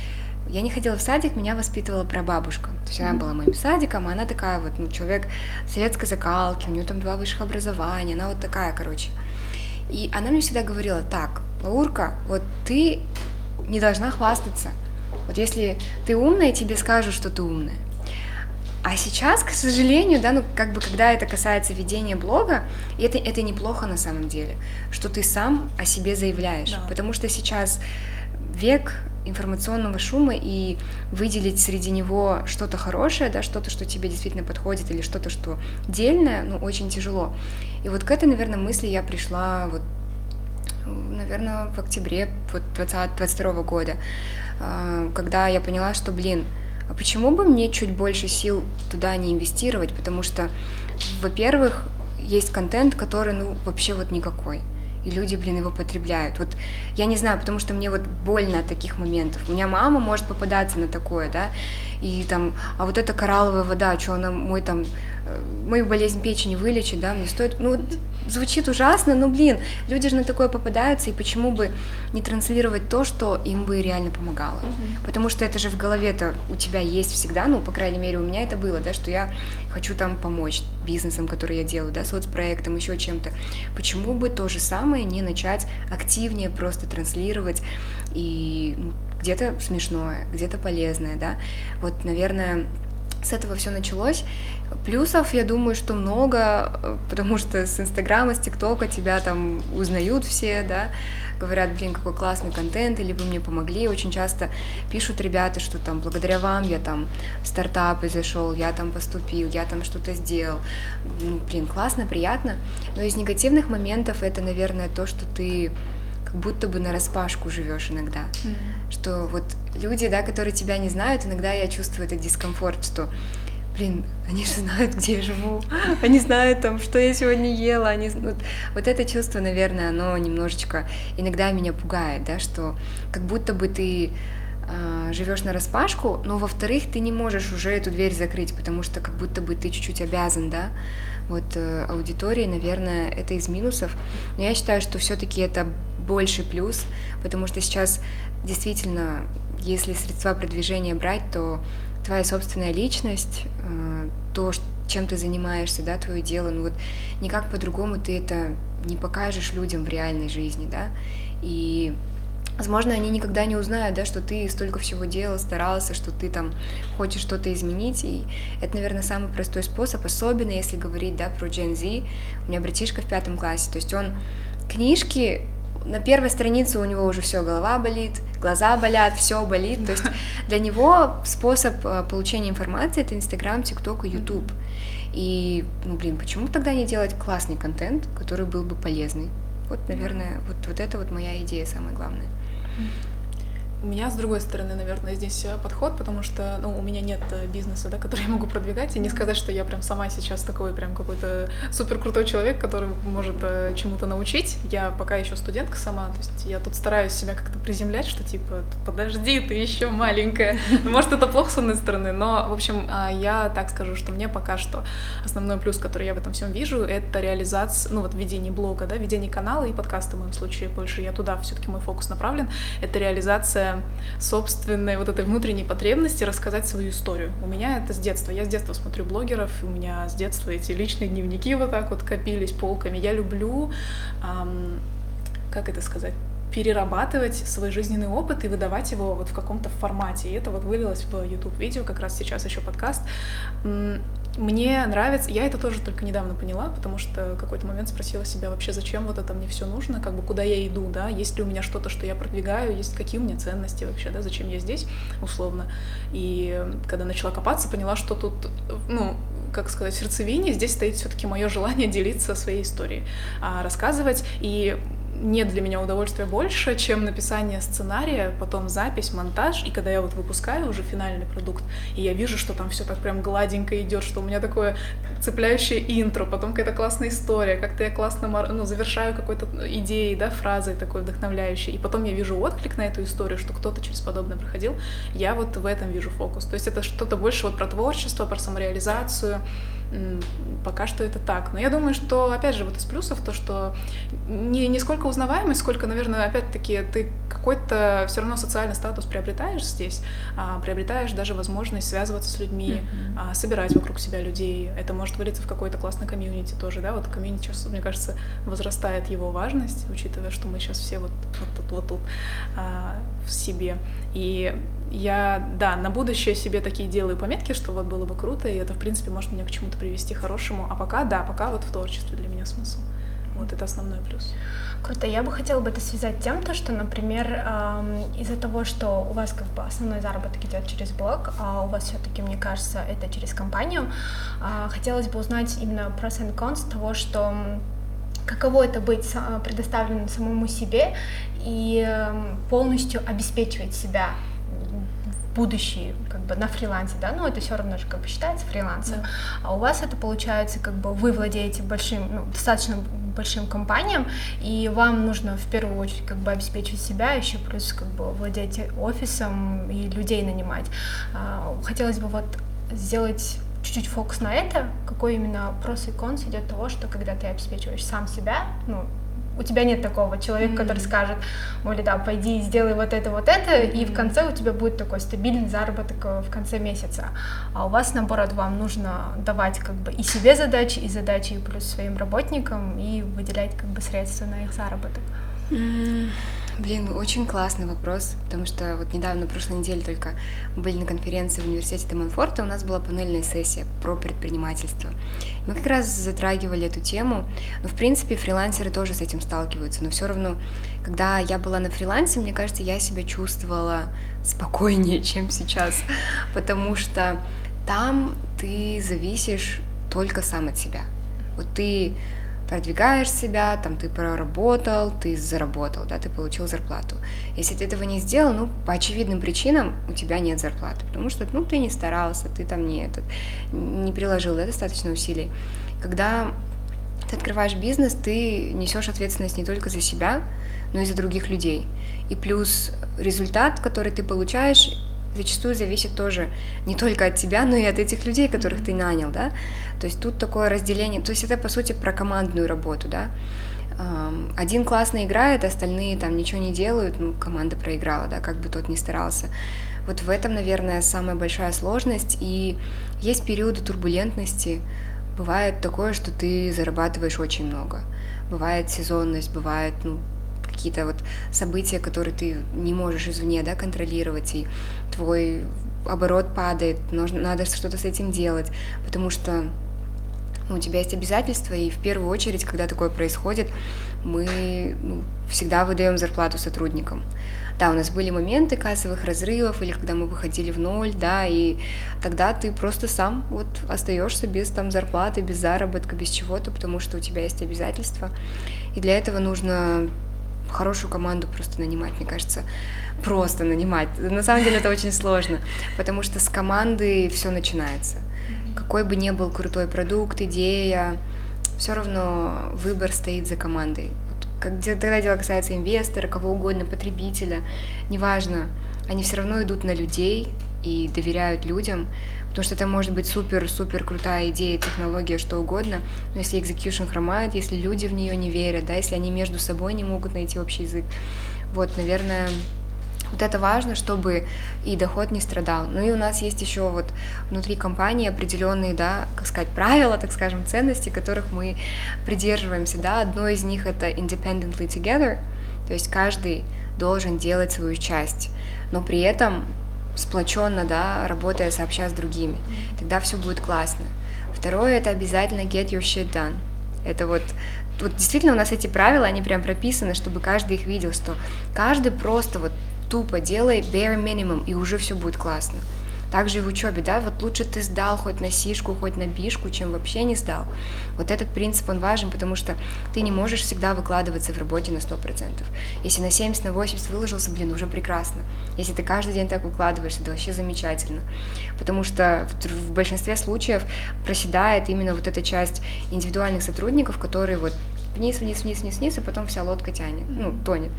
я не ходила в садик, меня воспитывала прабабушка. То есть она была моим садиком, а она такая вот, ну, человек советской закалки, у нее там два высших образования, она вот такая, короче. И она мне всегда говорила, так, Лаурка, вот ты не должна хвастаться. Вот если ты умная, тебе скажут, что ты умная. А сейчас, к сожалению, да, ну как бы когда это касается ведения блога, это, это неплохо на самом деле, что ты сам о себе заявляешь. Да. Потому что сейчас век информационного шума и выделить среди него что-то хорошее, да, что-то, что тебе действительно подходит, или что-то, что дельное, ну, очень тяжело. И вот к этой, наверное, мысли я пришла вот наверное, в октябре вот 2022 года, а, когда я поняла, что, блин, а почему бы мне чуть больше сил туда не инвестировать, потому что, во-первых, есть контент, который, ну, вообще вот никакой и люди, блин, его потребляют. Вот я не знаю, потому что мне вот больно от таких моментов. У меня мама может попадаться на такое, да, и там, а вот эта коралловая вода, что она мой там мою болезнь печени вылечить, да, мне стоит, ну, звучит ужасно, но, блин, люди же на такое попадаются, и почему бы не транслировать то, что им бы реально помогало? Mm-hmm. Потому что это же в голове-то у тебя есть всегда, ну, по крайней мере, у меня это было, да, что я хочу там помочь бизнесам, которые я делаю, да, соцпроектам, еще чем-то. Почему бы то же самое не начать активнее просто транслировать и ну, где-то смешное, где-то полезное, да? Вот, наверное, с этого все началось. Плюсов, я думаю, что много, э, потому что с Инстаграма, с ТикТока тебя там узнают все, да, говорят, блин, какой классный контент, или вы мне помогли. Очень часто пишут ребята, что там благодаря вам я там в стартапы зашел, я там поступил, я там что-то сделал. Ну, блин, классно, приятно. Но из негативных моментов это, наверное, то, что ты как будто бы на распашку живешь иногда. Mm-hmm. Что вот люди, да, которые тебя не знают, иногда я чувствую этот дискомфорт, что блин, они же знают, где я живу, они знают там, что я сегодня ела, они вот, вот это чувство, наверное, оно немножечко иногда меня пугает, да, что как будто бы ты э, живешь на распашку, но во-вторых, ты не можешь уже эту дверь закрыть, потому что как будто бы ты чуть-чуть обязан, да, вот э, аудитории, наверное, это из минусов. Но я считаю, что все-таки это больше плюс, потому что сейчас действительно, если средства продвижения брать, то твоя собственная личность, э, то, чем ты занимаешься, да, твое дело, ну вот никак по-другому ты это не покажешь людям в реальной жизни, да, и Возможно, они никогда не узнают, да, что ты столько всего делал, старался, что ты там хочешь что-то изменить. И это, наверное, самый простой способ, особенно если говорить, да, про Gen Z. У меня братишка в пятом классе, то есть он книжки на первой странице у него уже все, голова болит, глаза болят, все болит. То есть для него способ э, получения информации это Инстаграм, ТикТок и Ютуб. И, ну, блин, почему тогда не делать классный контент, который был бы полезный? Вот, наверное, вот, вот это вот моя идея самая главная. У меня, с другой стороны, наверное, здесь э, подход, потому что, ну, у меня нет э, бизнеса, да, который я могу продвигать, и не сказать, что я прям сама сейчас такой прям какой-то супер крутой человек, который может э, чему-то научить. Я пока еще студентка сама, то есть я тут стараюсь себя как-то приземлять, что типа, подожди, ты еще маленькая. Может, это плохо с одной стороны, но, в общем, а, я так скажу, что мне пока что основной плюс, который я в этом всем вижу, это реализация, ну, вот ведение блога, да, ведение канала и подкаста в моем случае больше, я туда все-таки мой фокус направлен, это реализация собственной вот этой внутренней потребности рассказать свою историю. У меня это с детства. Я с детства смотрю блогеров, у меня с детства эти личные дневники вот так вот копились полками. Я люблю, эм, как это сказать, перерабатывать свой жизненный опыт и выдавать его вот в каком-то формате. И это вот вылилось в YouTube-видео, как раз сейчас еще подкаст. Мне нравится, я это тоже только недавно поняла, потому что какой-то момент спросила себя вообще, зачем вот это мне все нужно, как бы куда я иду, да, есть ли у меня что-то, что я продвигаю, есть какие у меня ценности вообще, да, зачем я здесь, условно. И когда начала копаться, поняла, что тут, ну, как сказать, сердцевине здесь стоит все-таки мое желание делиться своей историей, а, рассказывать. И нет для меня удовольствия больше, чем написание сценария, потом запись, монтаж, и когда я вот выпускаю уже финальный продукт, и я вижу, что там все так прям гладенько идет, что у меня такое цепляющее интро, потом какая-то классная история, как-то я классно ну, завершаю какой-то идеей, да, фразой такой вдохновляющей, и потом я вижу отклик на эту историю, что кто-то через подобное проходил, я вот в этом вижу фокус. То есть это что-то больше вот про творчество, про самореализацию, Пока что это так. Но я думаю, что, опять же, вот из плюсов то, что не, не сколько узнаваемость, сколько, наверное, опять-таки ты какой-то все равно социальный статус приобретаешь здесь, а, приобретаешь даже возможность связываться с людьми, mm-hmm. а, собирать вокруг себя людей. Это может вылиться в какой-то классный комьюнити тоже, да, вот комьюнити сейчас, мне кажется, возрастает его важность, учитывая, что мы сейчас все вот, вот тут, вот тут а, в себе. И я, да, на будущее себе такие делаю пометки, что вот было бы круто, и это, в принципе, может меня к чему-то привести хорошему. А пока, да, пока вот в творчестве для меня смысл. Вот это основной плюс. Круто. Я бы хотела бы это связать тем, то, что, например, эм, из-за того, что у вас как бы основной заработок идет через блог, а у вас все-таки, мне кажется, это через компанию, э, хотелось бы узнать именно про and cons того, что каково это быть предоставленным самому себе и полностью обеспечивать себя будущее как бы на фрилансе, да, ну это все равно же как бы считается фрилансом, да. а у вас это получается как бы вы владеете большим, ну, достаточно большим компаниям, и вам нужно в первую очередь как бы обеспечивать себя, еще плюс как бы владеть офисом и людей нанимать. А, хотелось бы вот сделать чуть-чуть фокус на это, какой именно прос и конс идет того, что когда ты обеспечиваешь сам себя, ну, у тебя нет такого человека, mm-hmm. который скажет, Оля, да, пойди сделай вот это, вот это, mm-hmm. и в конце у тебя будет такой стабильный заработок э, в конце месяца. А у вас, наоборот, вам нужно давать как бы и себе задачи, и задачи плюс своим работникам, и выделять как бы средства на их заработок. Mm-hmm. Блин, очень классный вопрос, потому что вот недавно, прошлой неделе только были на конференции в университете Монфорта, у нас была панельная сессия про предпринимательство. Мы как раз затрагивали эту тему, но в принципе фрилансеры тоже с этим сталкиваются, но все равно, когда я была на фрилансе, мне кажется, я себя чувствовала спокойнее, чем сейчас, потому что там ты зависишь только сам от себя. Вот ты продвигаешь себя, там ты проработал, ты заработал, да, ты получил зарплату. Если ты этого не сделал, ну, по очевидным причинам у тебя нет зарплаты, потому что, ну, ты не старался, ты там не этот, не приложил, да, достаточно усилий. Когда ты открываешь бизнес, ты несешь ответственность не только за себя, но и за других людей. И плюс результат, который ты получаешь, зачастую зависит тоже не только от тебя, но и от этих людей, которых ты нанял, да. То есть тут такое разделение, то есть это по сути про командную работу, да. Один классно играет, остальные там ничего не делают, ну, команда проиграла, да, как бы тот ни старался. Вот в этом, наверное, самая большая сложность, и есть периоды турбулентности, бывает такое, что ты зарабатываешь очень много, бывает сезонность, бывает, ну, какие-то вот события, которые ты не можешь извне да, контролировать, и твой оборот падает, нужно, надо что-то с этим делать, потому что ну, у тебя есть обязательства, и в первую очередь, когда такое происходит, мы ну, всегда выдаем зарплату сотрудникам. Да, у нас были моменты кассовых разрывов, или когда мы выходили в ноль, да, и тогда ты просто сам вот остаешься без там зарплаты, без заработка, без чего-то, потому что у тебя есть обязательства. И для этого нужно хорошую команду просто нанимать, мне кажется, просто нанимать. На самом деле это очень сложно, потому что с команды все начинается. Какой бы ни был крутой продукт, идея, все равно выбор стоит за командой. Когда дело касается инвестора, кого угодно, потребителя, неважно, они все равно идут на людей и доверяют людям, Потому что это может быть супер-супер крутая идея, технология, что угодно, но если execution хромает, если люди в нее не верят, да, если они между собой не могут найти общий язык, вот, наверное, вот это важно, чтобы и доход не страдал. Ну и у нас есть еще вот внутри компании определенные, да, как сказать, правила, так скажем, ценности, которых мы придерживаемся, да. Одно из них это independently together, то есть каждый должен делать свою часть, но при этом сплоченно, да, работая сообща с другими. Тогда все будет классно. Второе это обязательно get your shit done. Это вот вот действительно у нас эти правила, они прям прописаны, чтобы каждый их видел, что каждый просто вот тупо делай bare minimum, и уже все будет классно. Также и в учебе, да, вот лучше ты сдал хоть на сишку, хоть на бишку, чем вообще не сдал. Вот этот принцип, он важен, потому что ты не можешь всегда выкладываться в работе на 100%. Если на 70, на 80 выложился, блин, уже прекрасно. Если ты каждый день так выкладываешься, это вообще замечательно. Потому что в большинстве случаев проседает именно вот эта часть индивидуальных сотрудников, которые вот вниз, вниз, вниз, вниз, вниз, и потом вся лодка тянет, ну, тонет.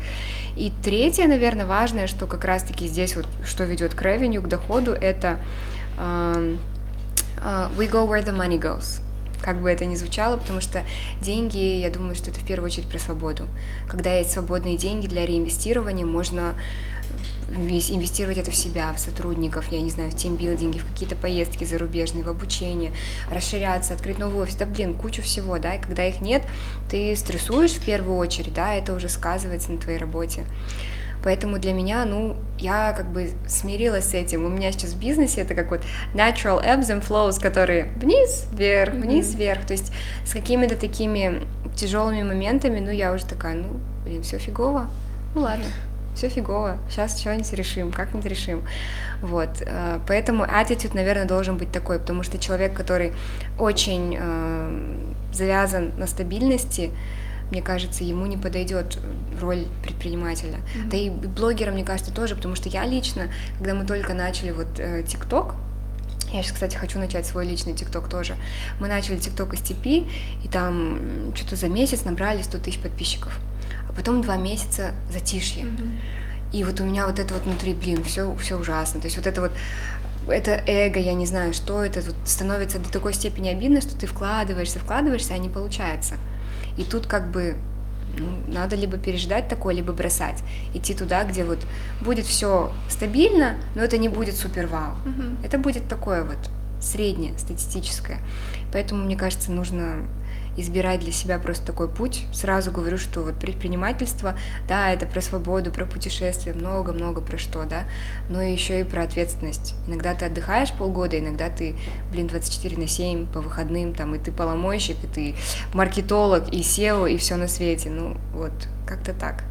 И третье, наверное, важное, что как раз-таки здесь вот, что ведет к ревеню, к доходу, это uh, uh, we go where the money goes как бы это ни звучало, потому что деньги, я думаю, что это в первую очередь про свободу. Когда есть свободные деньги для реинвестирования, можно инвестировать это в себя, в сотрудников, я не знаю, в тимбилдинги, в какие-то поездки зарубежные, в обучение, расширяться, открыть новый офис, да, блин, кучу всего, да, и когда их нет, ты стрессуешь в первую очередь, да, это уже сказывается на твоей работе. Поэтому для меня, ну, я как бы смирилась с этим. У меня сейчас в бизнесе это как вот natural ebbs and flows, которые вниз, вверх, вниз, вверх. То есть с какими-то такими тяжелыми моментами, ну, я уже такая, ну, блин, все фигово. Ну ладно, все фигово, сейчас что-нибудь решим, как-нибудь решим. Вот, э, поэтому attitude, наверное, должен быть такой, потому что человек, который очень э, завязан на стабильности, мне кажется, ему не подойдет роль предпринимателя. Mm-hmm. Да и блогерам, мне кажется, тоже, потому что я лично, когда мы только начали вот э, ТикТок, я сейчас, кстати, хочу начать свой личный ТикТок тоже. Мы начали ТикТок из TP, и там что-то за месяц набрали 100 тысяч подписчиков потом два месяца затишье. Mm-hmm. И вот у меня вот это вот внутри, блин, все, все ужасно. То есть вот это вот это эго, я не знаю, что это, вот становится до такой степени обидно, что ты вкладываешься, вкладываешься, а не получается. И тут как бы ну, надо либо переждать такое, либо бросать, идти туда, где вот будет все стабильно, но это не будет супер вау. Mm-hmm. Это будет такое вот среднее, статистическое. Поэтому, мне кажется, нужно избирать для себя просто такой путь. Сразу говорю, что вот предпринимательство, да, это про свободу, про путешествия, много-много про что, да, но еще и про ответственность. Иногда ты отдыхаешь полгода, иногда ты, блин, 24 на 7 по выходным, там, и ты поломойщик, и ты маркетолог, и SEO, и все на свете. Ну, вот, как-то так.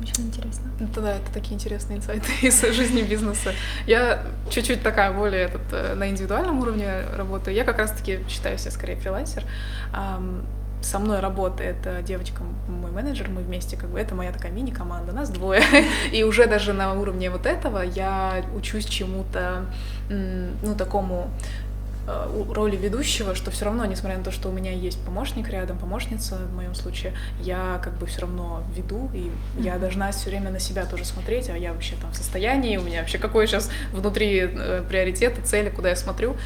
Очень интересно. Это да, это такие интересные инсайты из жизни бизнеса. Я чуть-чуть такая более этот, э, на индивидуальном уровне работаю. Я как раз-таки считаю себя скорее фрилансер. Со мной работает девочка, мой менеджер, мы вместе, как бы это моя такая мини-команда, нас двое. И уже даже на уровне вот этого я учусь чему-то, ну, такому Э, роли ведущего, что все равно, несмотря на то, что у меня есть помощник рядом, помощница в моем случае, я как бы все равно веду, и я должна все время на себя тоже смотреть, а я вообще там в состоянии, у меня вообще какой сейчас внутри э, приоритеты, цели, куда я смотрю.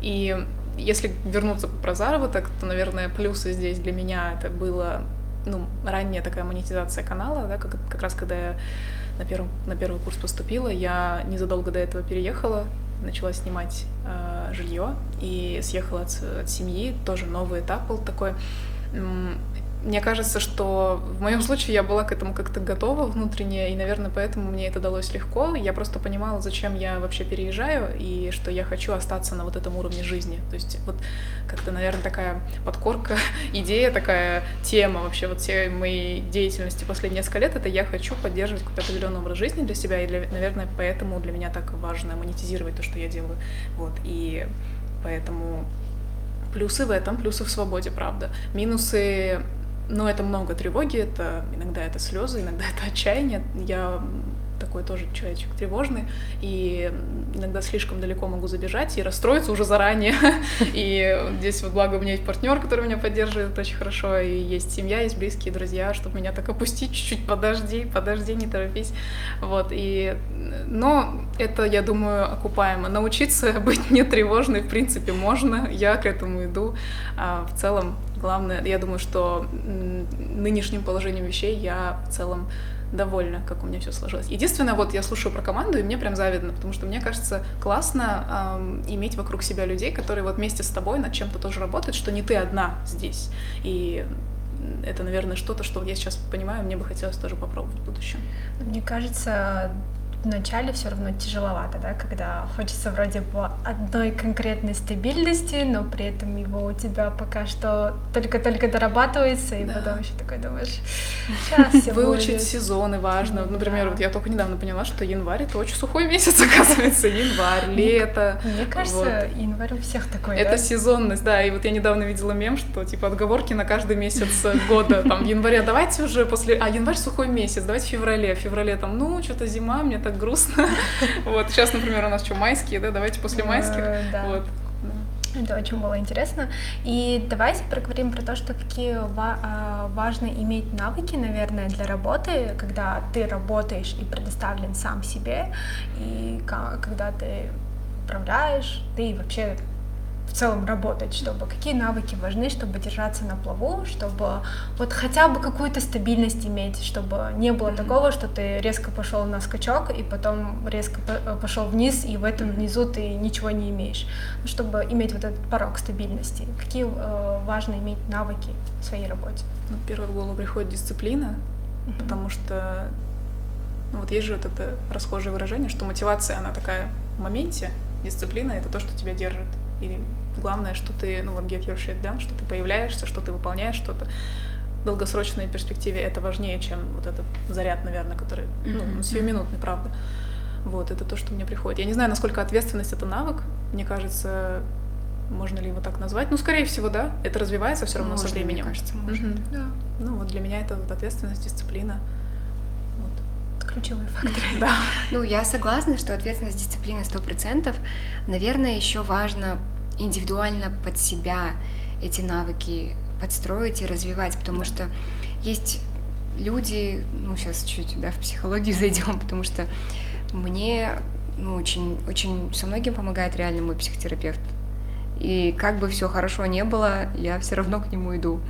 И если вернуться про заработок, то, наверное, плюсы здесь для меня это было ну, ранняя такая монетизация канала, да, как, как раз когда я на, первом, на первый курс поступила, я незадолго до этого переехала начала снимать э, жилье и съехала от, от семьи. Тоже новый этап был такой. Мне кажется, что в моем случае я была к этому как-то готова внутренне, и, наверное, поэтому мне это далось легко. Я просто понимала, зачем я вообще переезжаю, и что я хочу остаться на вот этом уровне жизни. То есть вот как-то, наверное, такая подкорка, идея, такая тема вообще вот всей моей деятельности последние несколько лет, это я хочу поддерживать какой-то определенный образ жизни для себя, и, для, наверное, поэтому для меня так важно монетизировать то, что я делаю. Вот, и поэтому плюсы в этом, плюсы в свободе, правда. Минусы но это много тревоги, это иногда это слезы, иногда это отчаяние. Я такой тоже человечек тревожный, и иногда слишком далеко могу забежать и расстроиться уже заранее. И здесь вот благо у меня есть партнер, который меня поддерживает очень хорошо, и есть семья, есть близкие друзья, чтобы меня так опустить чуть-чуть, подожди, подожди, не торопись. Вот, и... Но это, я думаю, окупаемо. Научиться быть не тревожной, в принципе, можно, я к этому иду. А в целом, главное, я думаю, что нынешним положением вещей я в целом довольна, как у меня все сложилось. Единственное, вот я слушаю про команду, и мне прям завидно, потому что мне кажется классно эм, иметь вокруг себя людей, которые вот вместе с тобой над чем-то тоже работают, что не ты одна здесь. И это, наверное, что-то, что я сейчас понимаю, мне бы хотелось тоже попробовать в будущем. Мне кажется, вначале все равно тяжеловато, да, когда хочется вроде бы одной конкретной стабильности, но при этом его у тебя пока что только-только дорабатывается, и Да. потом еще такой думаешь, сейчас все Выучить сезоны важно. Вот, Например, вот я только недавно поняла, что январь это очень сухой месяц, оказывается. Январь, лето. Мне кажется, январь у всех такой, Это да? сезонность, да. И вот я недавно видела мем, что типа отговорки на каждый месяц года. Там в январе давайте уже после... А, январь сухой месяц, давайте в феврале. В феврале там, ну, что-то зима, мне так грустно. Вот, сейчас, например, у нас что, майские, да, давайте после майских. Э, да. Вот. Это очень было интересно. И давайте проговорим про то, что какие ва- а, важно иметь навыки, наверное, для работы, когда ты работаешь и предоставлен сам себе, и когда ты управляешь, ты вообще в целом работать, чтобы какие навыки важны, чтобы держаться на плаву, чтобы вот хотя бы какую-то стабильность иметь, чтобы не было такого, что ты резко пошел на скачок и потом резко пошел вниз, и в этом внизу ты ничего не имеешь. Ну, Чтобы иметь вот этот порог стабильности. Какие э, важно иметь навыки в своей работе? Ну, первое в голову приходит дисциплина, потому что ну, вот есть же вот это расхожее выражение, что мотивация, она такая в моменте, дисциплина — это то, что тебя держит. И главное, что ты, ну вот get your shit done, что ты появляешься, что ты выполняешь что-то. В долгосрочной перспективе это важнее, чем вот этот заряд, наверное, который, ну, сиюминутный, правда. Вот, это то, что мне приходит. Я не знаю, насколько ответственность — это навык. Мне кажется, можно ли его так назвать? Ну, скорее всего, да. Это развивается все равно со Можно, мне временем. кажется, можно. Мгм. Ну, вот для меня это вот ответственность, дисциплина. Вот. Ключевые факторы. Да. Ну, я согласна, что ответственность дисциплины сто процентов. Наверное, еще важно индивидуально под себя эти навыки подстроить и развивать, потому что есть люди, ну, сейчас чуть да, в психологию зайдем, потому что мне ну, очень, очень со многим помогает реально мой психотерапевт. И как бы все хорошо не было, я все равно к нему иду.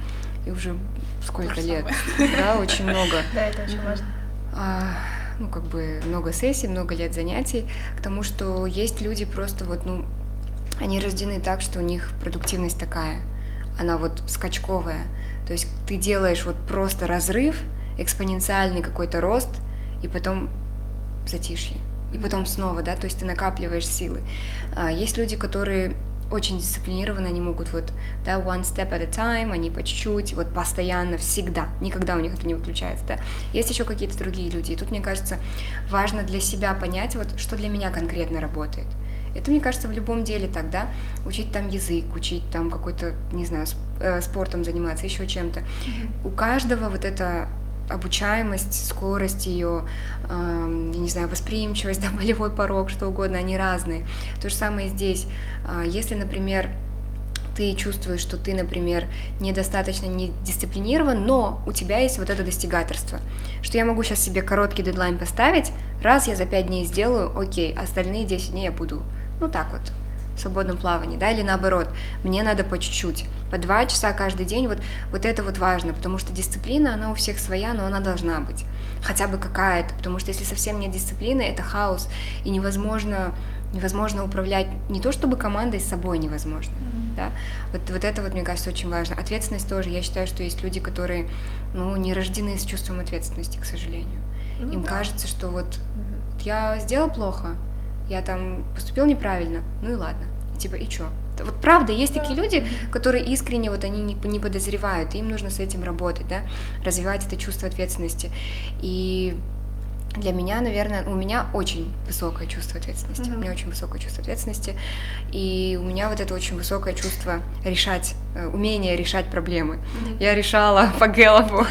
И уже сколько То же лет, да, очень много. Да, это очень важно. А, ну, как бы много сессий, много лет занятий, к тому, что есть люди просто вот, ну, они рождены так, что у них продуктивность такая, она вот скачковая. То есть ты делаешь вот просто разрыв, экспоненциальный какой-то рост, и потом затишье. И потом снова, да, то есть ты накапливаешь силы. А, есть люди, которые очень дисциплинированы, они могут вот, да, one step at a time, они по чуть-чуть, вот постоянно, всегда, никогда у них это не выключается, да. Есть еще какие-то другие люди, и тут, мне кажется, важно для себя понять, вот, что для меня конкретно работает. Это, мне кажется, в любом деле так, да, учить там язык, учить там какой-то, не знаю, э, спортом заниматься, еще чем-то. У каждого вот эта обучаемость, скорость ее, эм, я не знаю, восприимчивость, да, болевой порог, что угодно, они разные. То же самое здесь. А, Если, например, ты чувствуешь, что ты, например, недостаточно не дисциплинирован, но у тебя есть вот это достигаторство, что я могу сейчас себе короткий дедлайн поставить, раз я за 5 дней сделаю, окей, остальные 10 дней я буду, ну так вот, в свободном плавании, да, или наоборот, мне надо по чуть-чуть, по 2 часа каждый день, вот, вот это вот важно, потому что дисциплина, она у всех своя, но она должна быть, хотя бы какая-то, потому что если совсем нет дисциплины, это хаос, и невозможно, невозможно управлять, не то чтобы командой с собой невозможно, да, вот, вот это вот, мне кажется, очень важно. Ответственность тоже, я считаю, что есть люди, которые, ну, не рождены с чувством ответственности, к сожалению. Ну Им да. кажется, что вот я сделал плохо, я там поступил неправильно, ну и ладно, типа, и чё? Вот правда, есть такие люди, которые искренне вот они не, не подозревают, им нужно с этим работать, да, развивать это чувство ответственности. И для меня, наверное, у меня очень высокое чувство ответственности. У меня очень высокое чувство ответственности. И у меня вот это очень высокое чувство решать, э, умение решать проблемы. Я решала по Гэллопу.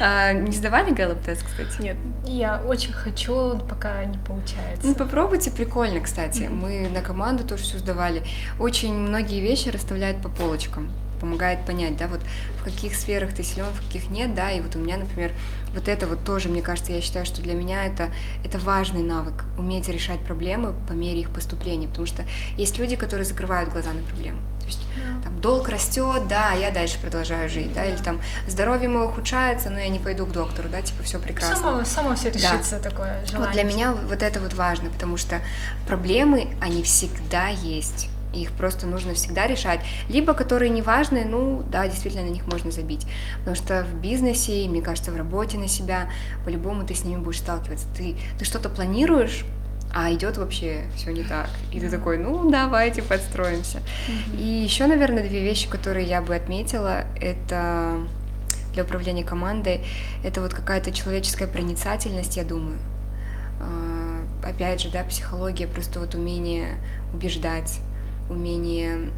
А, Не сдавали Гэллоп-тест, кстати? Нет, Я очень хочу, пока не получается. Ну, попробуйте, прикольно, кстати. Мы на команду тоже все сдавали. Очень многие вещи расставляют по полочкам. Помогает понять, да, вот в каких сферах ты силен, в каких нет, да, и вот у меня, например, вот это вот тоже, мне кажется, я считаю, что для меня это, это важный навык, уметь решать проблемы по мере их поступления, потому что есть люди, которые закрывают глаза на проблему. То есть там долг растет, да, а я дальше продолжаю жить, да, или там здоровье мое ухудшается, но я не пойду к доктору, да, типа все прекрасно. Само, само все Да. решится такое желание. Вот для меня вот это вот важно, потому что проблемы, они всегда есть. Их просто нужно всегда решать. Либо которые не важны, ну да, действительно на них можно забить. Потому что в бизнесе, и, мне кажется, в работе на себя, по-любому ты с ними будешь сталкиваться. Ты, ты что-то планируешь, а идет вообще все не так. И ты такой, ну давайте подстроимся. И еще, наверное, две вещи, которые я бы отметила, это для управления командой, это вот какая-то человеческая проницательность, я думаю. А, Опять же, да, психология, просто вот умение убеждать, умение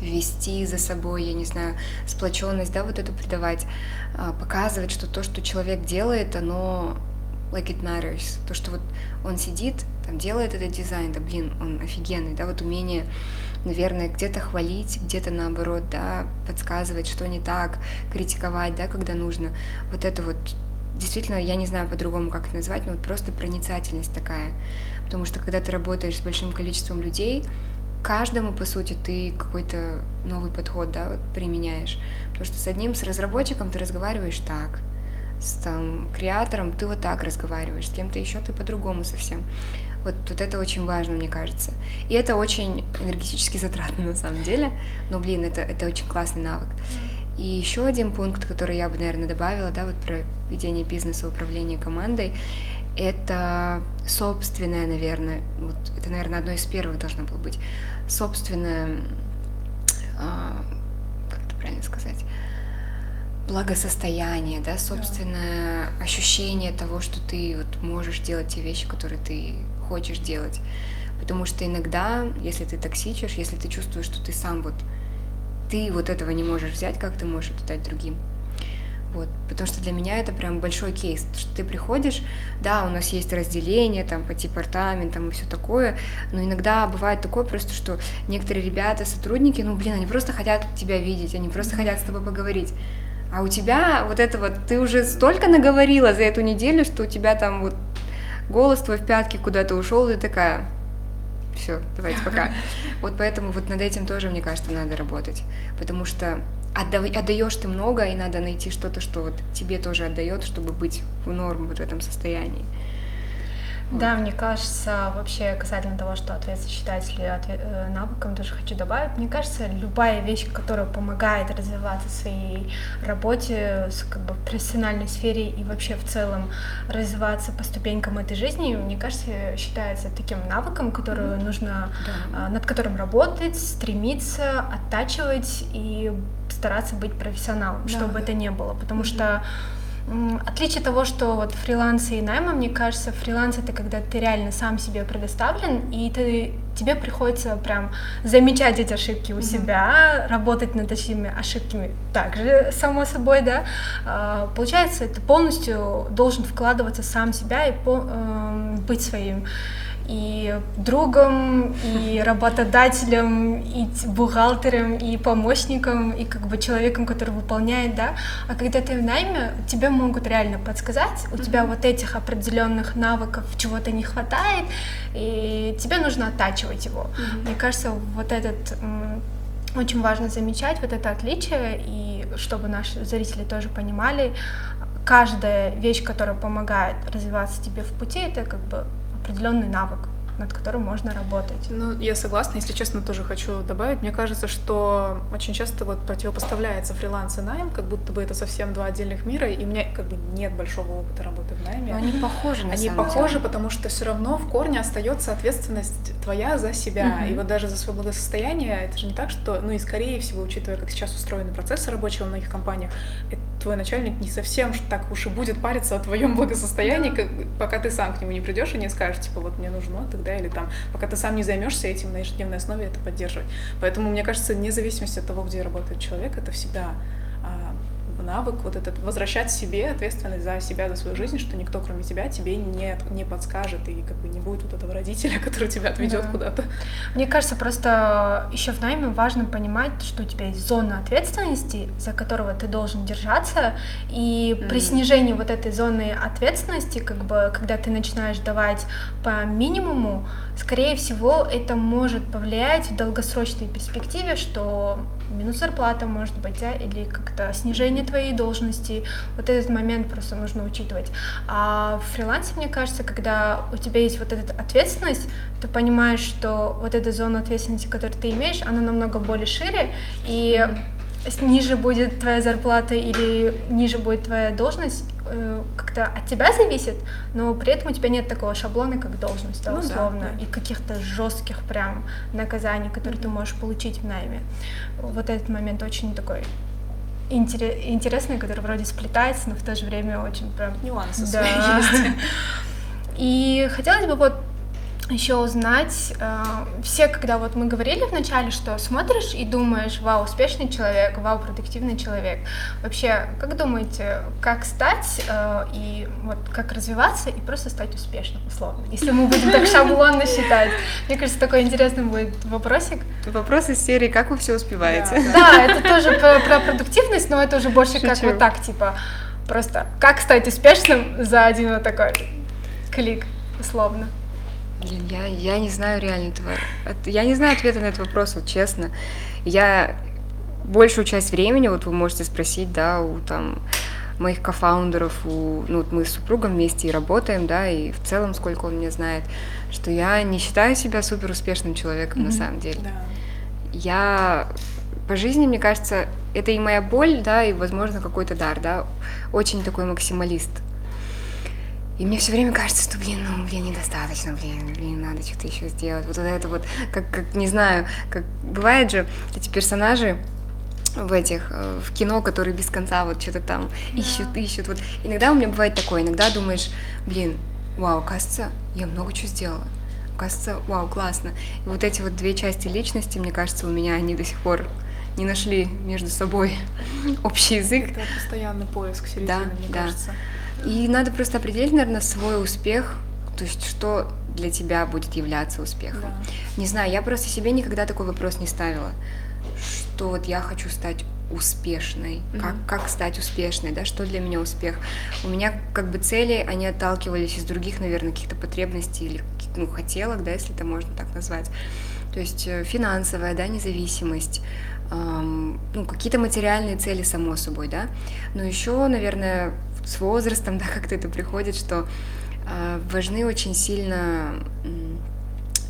вести за собой, я не знаю, сплоченность, да, вот эту придавать, а, показывать, что то, что человек делает, оно like it matters, то, что вот он сидит, там делает этот дизайн, да, блин, он офигенный, да, вот умение, наверное, где-то хвалить, где-то наоборот, да, подсказывать, что не так, критиковать, да, когда нужно, вот это вот действительно, я не знаю по-другому, как это назвать, но вот просто проницательность такая. Потому что когда ты работаешь с большим количеством людей, каждому, по сути, ты какой-то новый подход да, вот, применяешь. Потому что с одним, с разработчиком ты разговариваешь так, с там, креатором ты вот так разговариваешь, с кем-то еще ты по-другому совсем. Вот, вот это очень важно, мне кажется. И это очень энергетически затратно на самом деле, но, блин, это, это очень классный навык. И еще один пункт, который я бы, наверное, добавила, да, вот про ведение бизнеса, управление командой, это собственное, наверное, вот это, наверное, одно из первых должно было быть, собственное, а, как это правильно сказать, благосостояние, да, собственное ощущение того, что ты вот можешь делать те вещи, которые ты хочешь делать. Потому что иногда, если ты токсичишь, если ты чувствуешь, что ты сам вот ты вот этого не можешь взять, как ты можешь это дать другим? Вот, потому что для меня это прям большой кейс, что ты приходишь, да, у нас есть разделение там по департаментам и все такое, но иногда бывает такое просто, что некоторые ребята, сотрудники, ну, блин, они просто хотят тебя видеть, они просто хотят с тобой поговорить. А у тебя вот это вот, ты уже столько наговорила за эту неделю, что у тебя там вот голос твой в пятки куда-то ушел, и такая, все, давайте пока. Вот поэтому вот над этим тоже, мне кажется, надо работать. Потому что отдаешь ты много, и надо найти что-то, что вот тебе тоже отдает, чтобы быть в норм вот в этом состоянии. Да, мне кажется, вообще касательно того, что ответственность считается ли отве- э, навыком, тоже хочу добавить. Мне кажется, любая вещь, которая помогает развиваться в своей работе, как бы в профессиональной сфере и вообще в целом развиваться по ступенькам этой жизни, мне кажется, считается таким навыком, который нужно, а, над которым работать, стремиться, оттачивать и стараться быть профессионалом, Да. чтобы это не было, потому что М, Отличие того, что вот фриланс и найма, мне кажется, фриланс это когда ты реально сам себе предоставлен, и ты, тебе приходится прям замечать эти ошибки у себя, работать над этими ошибками также, само собой, да. А, Получается, ты полностью должен вкладываться сам себя и по- эм, быть своим и другом, и работодателем, и бухгалтером, и помощником, и как бы человеком, который выполняет, да. А когда ты в найме, тебе могут реально подсказать, у тебя вот этих определенных навыков чего-то не хватает, и тебе нужно оттачивать его. Мне кажется, вот этот очень важно замечать вот это отличие, и чтобы наши зрители тоже понимали, каждая вещь, которая помогает развиваться тебе в пути, это как бы определенный навык, над которым можно работать. Ну, я согласна, если честно, тоже хочу добавить. Мне кажется, что очень часто вот противопоставляется фриланс и найм, как будто бы это совсем два отдельных мира, и у меня как бы нет большого опыта работы в найме. Но они похожи на Они самом похожи, деле. потому что все равно в корне остается ответственность твоя за себя. И вот даже за свое благосостояние, это же не так, что, ну и скорее всего, учитывая, как сейчас устроены процессы рабочие во многих компаниях, это твой начальник не совсем так уж и будет париться о твоем благосостоянии, как- пока ты сам к нему не придешь и не скажешь, типа, вот мне нужно тогда, или там, пока ты сам не займешься этим на ежедневной основе это поддерживать. Поэтому, мне кажется, вне зависимости от того, где работает человек, это всегда навык вот этот возвращать себе ответственность за себя, за свою жизнь, что никто, кроме тебя, тебе не, не подскажет и как бы не будет вот этого родителя, который тебя отведет Да. куда-то. Мне кажется, просто еще в найме важно понимать, что у тебя есть зона ответственности, за которого ты должен держаться, и при Мгм. снижении вот этой зоны ответственности, как бы, когда ты начинаешь давать по минимуму, скорее всего, это может повлиять в долгосрочной перспективе, что минус зарплата может быть, да, или как-то снижение твоей должности. Вот этот момент просто нужно учитывать. А в фрилансе, мне кажется, когда у тебя есть вот эта ответственность, ты понимаешь, что вот эта зона ответственности, которую ты имеешь, она намного более шире, и ниже будет твоя зарплата или ниже будет твоя должность, как-то от тебя зависит, но при этом у тебя нет такого шаблона, как должность, да, Ну да, условно, да. и каких-то жестких прям наказаний, которые ты можешь получить в найме. Вот этот момент очень такой интере- интересный, который вроде сплетается, но в то же время очень прям... Нюансы Да. И хотелось бы вот еще узнать, э, все, когда вот мы говорили вначале, что смотришь и думаешь, вау, успешный человек, вау, продуктивный человек. Вообще, как думаете, как стать э, и вот как развиваться и просто стать успешным, условно? Если мы будем так шаблонно считать. Мне кажется, такой интересный будет вопросик. Вопрос из серии «Как вы все успеваете?» Да, это тоже про, про продуктивность, но это уже больше как вот так, типа, просто как стать успешным за один вот такой клик, условно. Блин, я, я не знаю реально этого. Я не знаю ответа на этот вопрос, вот честно. Я большую часть времени, вот вы можете спросить, да, у там моих кофаундеров, у, ну, вот мы с супругом вместе и работаем, да, и в целом, сколько он меня знает, что я не считаю себя супер успешным человеком на самом деле. Да. Я по жизни, мне кажется, это и моя боль, да, и, возможно, какой-то дар, да, очень такой максималист. И мне все время кажется, что, блин, ну, блин, недостаточно, блин, блин, надо что-то еще сделать. Вот это вот, как, как, не знаю, как бывает же эти персонажи в этих, э, в кино, которые без конца вот что-то там ищут, ищут. Вот иногда у меня бывает такое, иногда думаешь, блин, вау, кажется, я много чего сделала. Кажется, вау, классно. И вот эти вот две части личности, мне кажется, у меня они до сих пор не нашли между собой общий язык. Это постоянный поиск середины, Да, мне да. кажется. И надо просто определить, наверное, свой успех, то есть что для тебя будет являться успехом. Да. Не знаю, я просто себе никогда такой вопрос не ставила, что вот я хочу стать успешной, как, как стать успешной, да, что для меня успех. У меня как бы цели, они отталкивались из других, наверное, каких-то потребностей или ну, хотелок, да, если это можно так назвать. То есть э, финансовая, да, независимость, ам, ну, какие-то материальные цели, само собой, да. Но еще, наверное, с возрастом, да, как-то это приходит, что а, важны очень сильно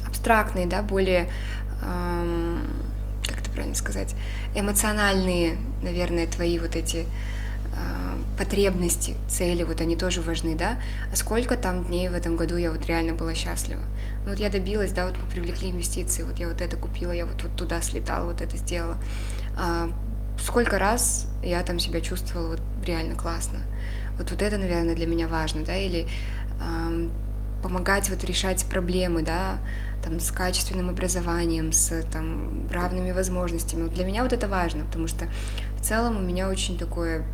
абстрактные, да, более, ам, как это правильно сказать, эмоциональные, наверное, твои вот эти а, потребности, цели, вот они тоже важны, да, а сколько там дней в этом году я вот реально была счастлива. Ну вот я добилась, да, вот привлекли инвестиции, вот я вот это купила, я вот, вот туда слетала, вот это сделала. А, сколько раз я там себя чувствовала вот реально классно. Вот, вот это, наверное, для меня важно, да, или ам, помогать вот решать проблемы, да, там, с качественным образованием, с там, равными возможностями. Вот для меня вот это важно, потому что в целом у меня очень такое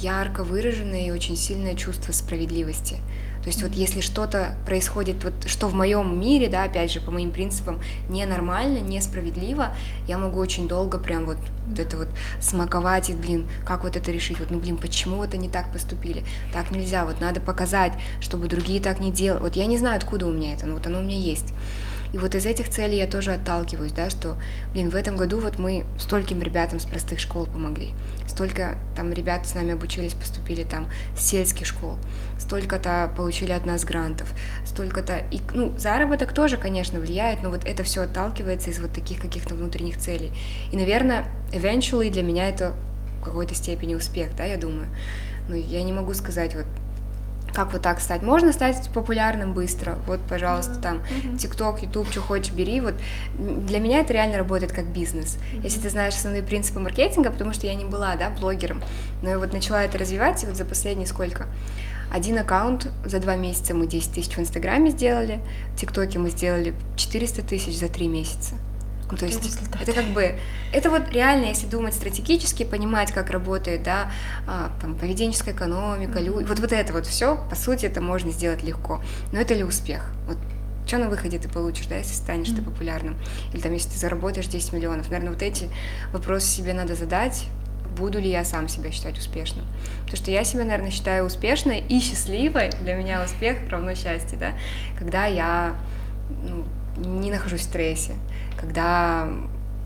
ярко выраженное и очень сильное чувство справедливости. То есть вот если что-то происходит, вот что в моем мире, да, опять же, по моим принципам, ненормально, несправедливо, я могу очень долго прям вот, вот это вот смаковать и, блин, как вот это решить, вот, ну, блин, почему вот они так поступили, так нельзя, вот надо показать, чтобы другие так не делали. Вот я не знаю, откуда у меня это, но вот оно у меня есть. И вот из этих целей я тоже отталкиваюсь, да, что, блин, в этом году вот мы стольким ребятам с простых школ помогли, столько там ребят с нами обучились, поступили там с сельских школ, столько-то получили от нас грантов, столько-то, и, ну, заработок тоже, конечно, влияет, но вот это все отталкивается из вот таких каких-то внутренних целей. И, наверное, eventually для меня это в какой-то степени успех, да, я думаю. Но я не могу сказать вот как вот так стать? Можно стать популярным быстро. Вот, пожалуйста, там, ТикТок, Ютуб, что хочешь, бери. Вот для меня это реально работает как бизнес. Если ты знаешь основные принципы маркетинга, потому что я не была, да, блогером, но я вот начала это развивать, и вот за последние сколько? Один аккаунт за два месяца мы 10 тысяч в Инстаграме сделали, в ТикТоке мы сделали 400 тысяч за три месяца. Ну, то есть это как бы, это вот реально, если думать стратегически, понимать, как работает, да, а, там, поведенческая экономика, лю- вот, вот это вот все, по сути, это можно сделать легко. Но это ли успех? Вот что на выходе ты получишь, да, если станешь ты популярным? Или там, если ты заработаешь 10 миллионов? Наверное, вот эти вопросы себе надо задать, буду ли я сам себя считать успешным. Потому что я себя, наверное, считаю успешной и счастливой. Для меня успех равно счастье, да. Когда я ну, не нахожусь в стрессе, когда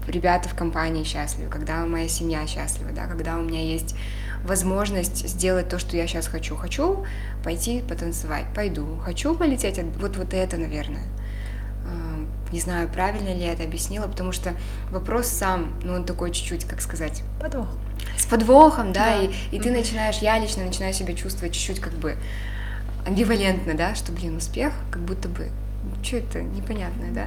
ребята в компании счастливы, когда моя семья счастлива, да, когда у меня есть возможность сделать то, что я сейчас хочу. Хочу пойти потанцевать, пойду. Хочу полететь, вот, вот это, наверное. А, не знаю, правильно ли я это объяснила, потому что вопрос сам, ну, он такой чуть-чуть, как сказать... Подвох. С подвохом, да, Да. и, и ты начинаешь, я лично начинаю себя чувствовать чуть-чуть как бы амбивалентно, да, что, блин, успех, как будто бы, что это непонятное, да.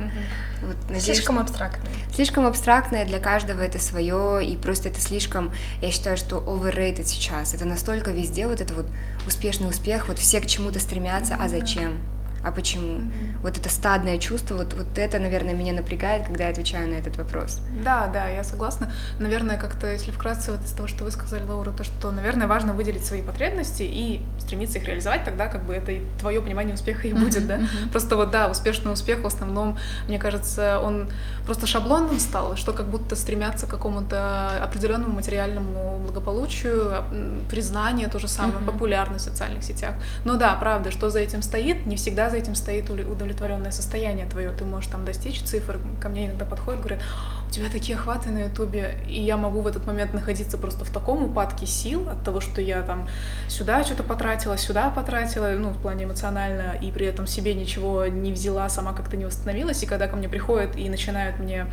Вот, надеюсь, Слишком абстрактно. слишком абстрактное для каждого это свое, и просто это слишком, я считаю, что overrated сейчас. Это настолько везде вот это вот успешный успех, вот все к чему-то стремятся, а зачем? А почему? Вот это стадное чувство, вот, вот это, наверное, меня напрягает, когда я отвечаю на этот вопрос. Да, да, я согласна. Наверное, как-то, если вкратце вот из того, что вы сказали, Лаура, то, что, наверное, важно выделить свои потребности и стремиться их реализовать, тогда как бы это и твое понимание успеха и будет, да. Просто вот, да, успешный успех в основном, мне кажется, он просто шаблонным стал, что как будто стремятся к какому-то определенному материальному благополучию, признание, то же самое, популярность в социальных сетях. Но да, правда, что за этим стоит, не всегда за этим стоит удовлетворенное состояние твое. Ты можешь там достичь цифр, ко мне иногда подходят, говорят, у тебя такие охваты на Ютубе, и я могу в этот момент находиться просто в таком упадке сил от того, что я там сюда что-то потратила, сюда потратила, ну, в плане эмоционально, и при этом себе ничего не взяла, сама как-то не восстановилась, и когда ко мне приходят и начинают мне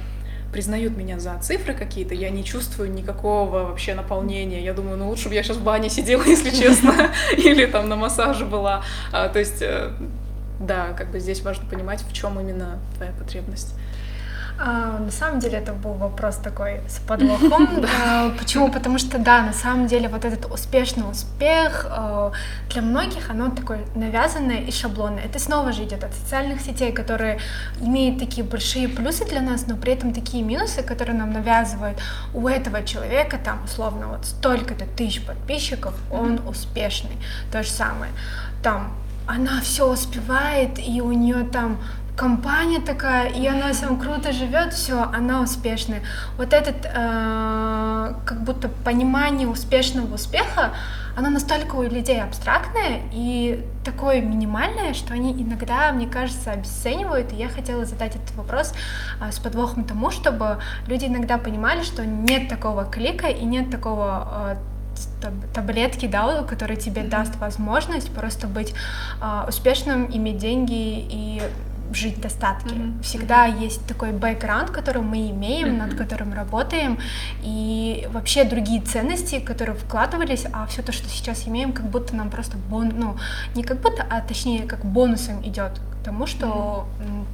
признают меня за цифры какие-то, я не чувствую никакого вообще наполнения. Я думаю, ну лучше бы я сейчас в бане сидела, если честно, или там на массаже была. А, то есть, э, да, как бы здесь важно понимать, в чем именно твоя потребность. А, на самом деле это был вопрос такой с подвохом. А, Почему? Потому что да, на самом деле вот этот успешный успех а, для многих оно такое навязанное и шаблонное. Это снова же идет от социальных сетей, которые имеют такие большие плюсы для нас, но при этом такие минусы, которые нам навязывают. У этого человека там условно вот столько-то тысяч подписчиков, он успешный. То же самое. Там она все успевает, и у нее там компания такая, и она сам круто живет, все, она успешная. Вот этот э, как будто понимание успешного успеха, оно настолько у людей абстрактное и такое минимальное, что они иногда, мне кажется, обесценивают. И я хотела задать этот вопрос а, с подвохом тому, чтобы люди иногда понимали, что нет такого клика и нет такого таб- таблетки, да, который тебе даст возможность просто быть а, успешным, иметь деньги и жить в достатке. Мгм. Всегда есть такой бэкграунд, который мы имеем, над которым работаем, и вообще другие ценности, которые вкладывались, а все то, что сейчас имеем, как будто нам просто бон, ну не как будто, а точнее как бонусом идет к тому, что м,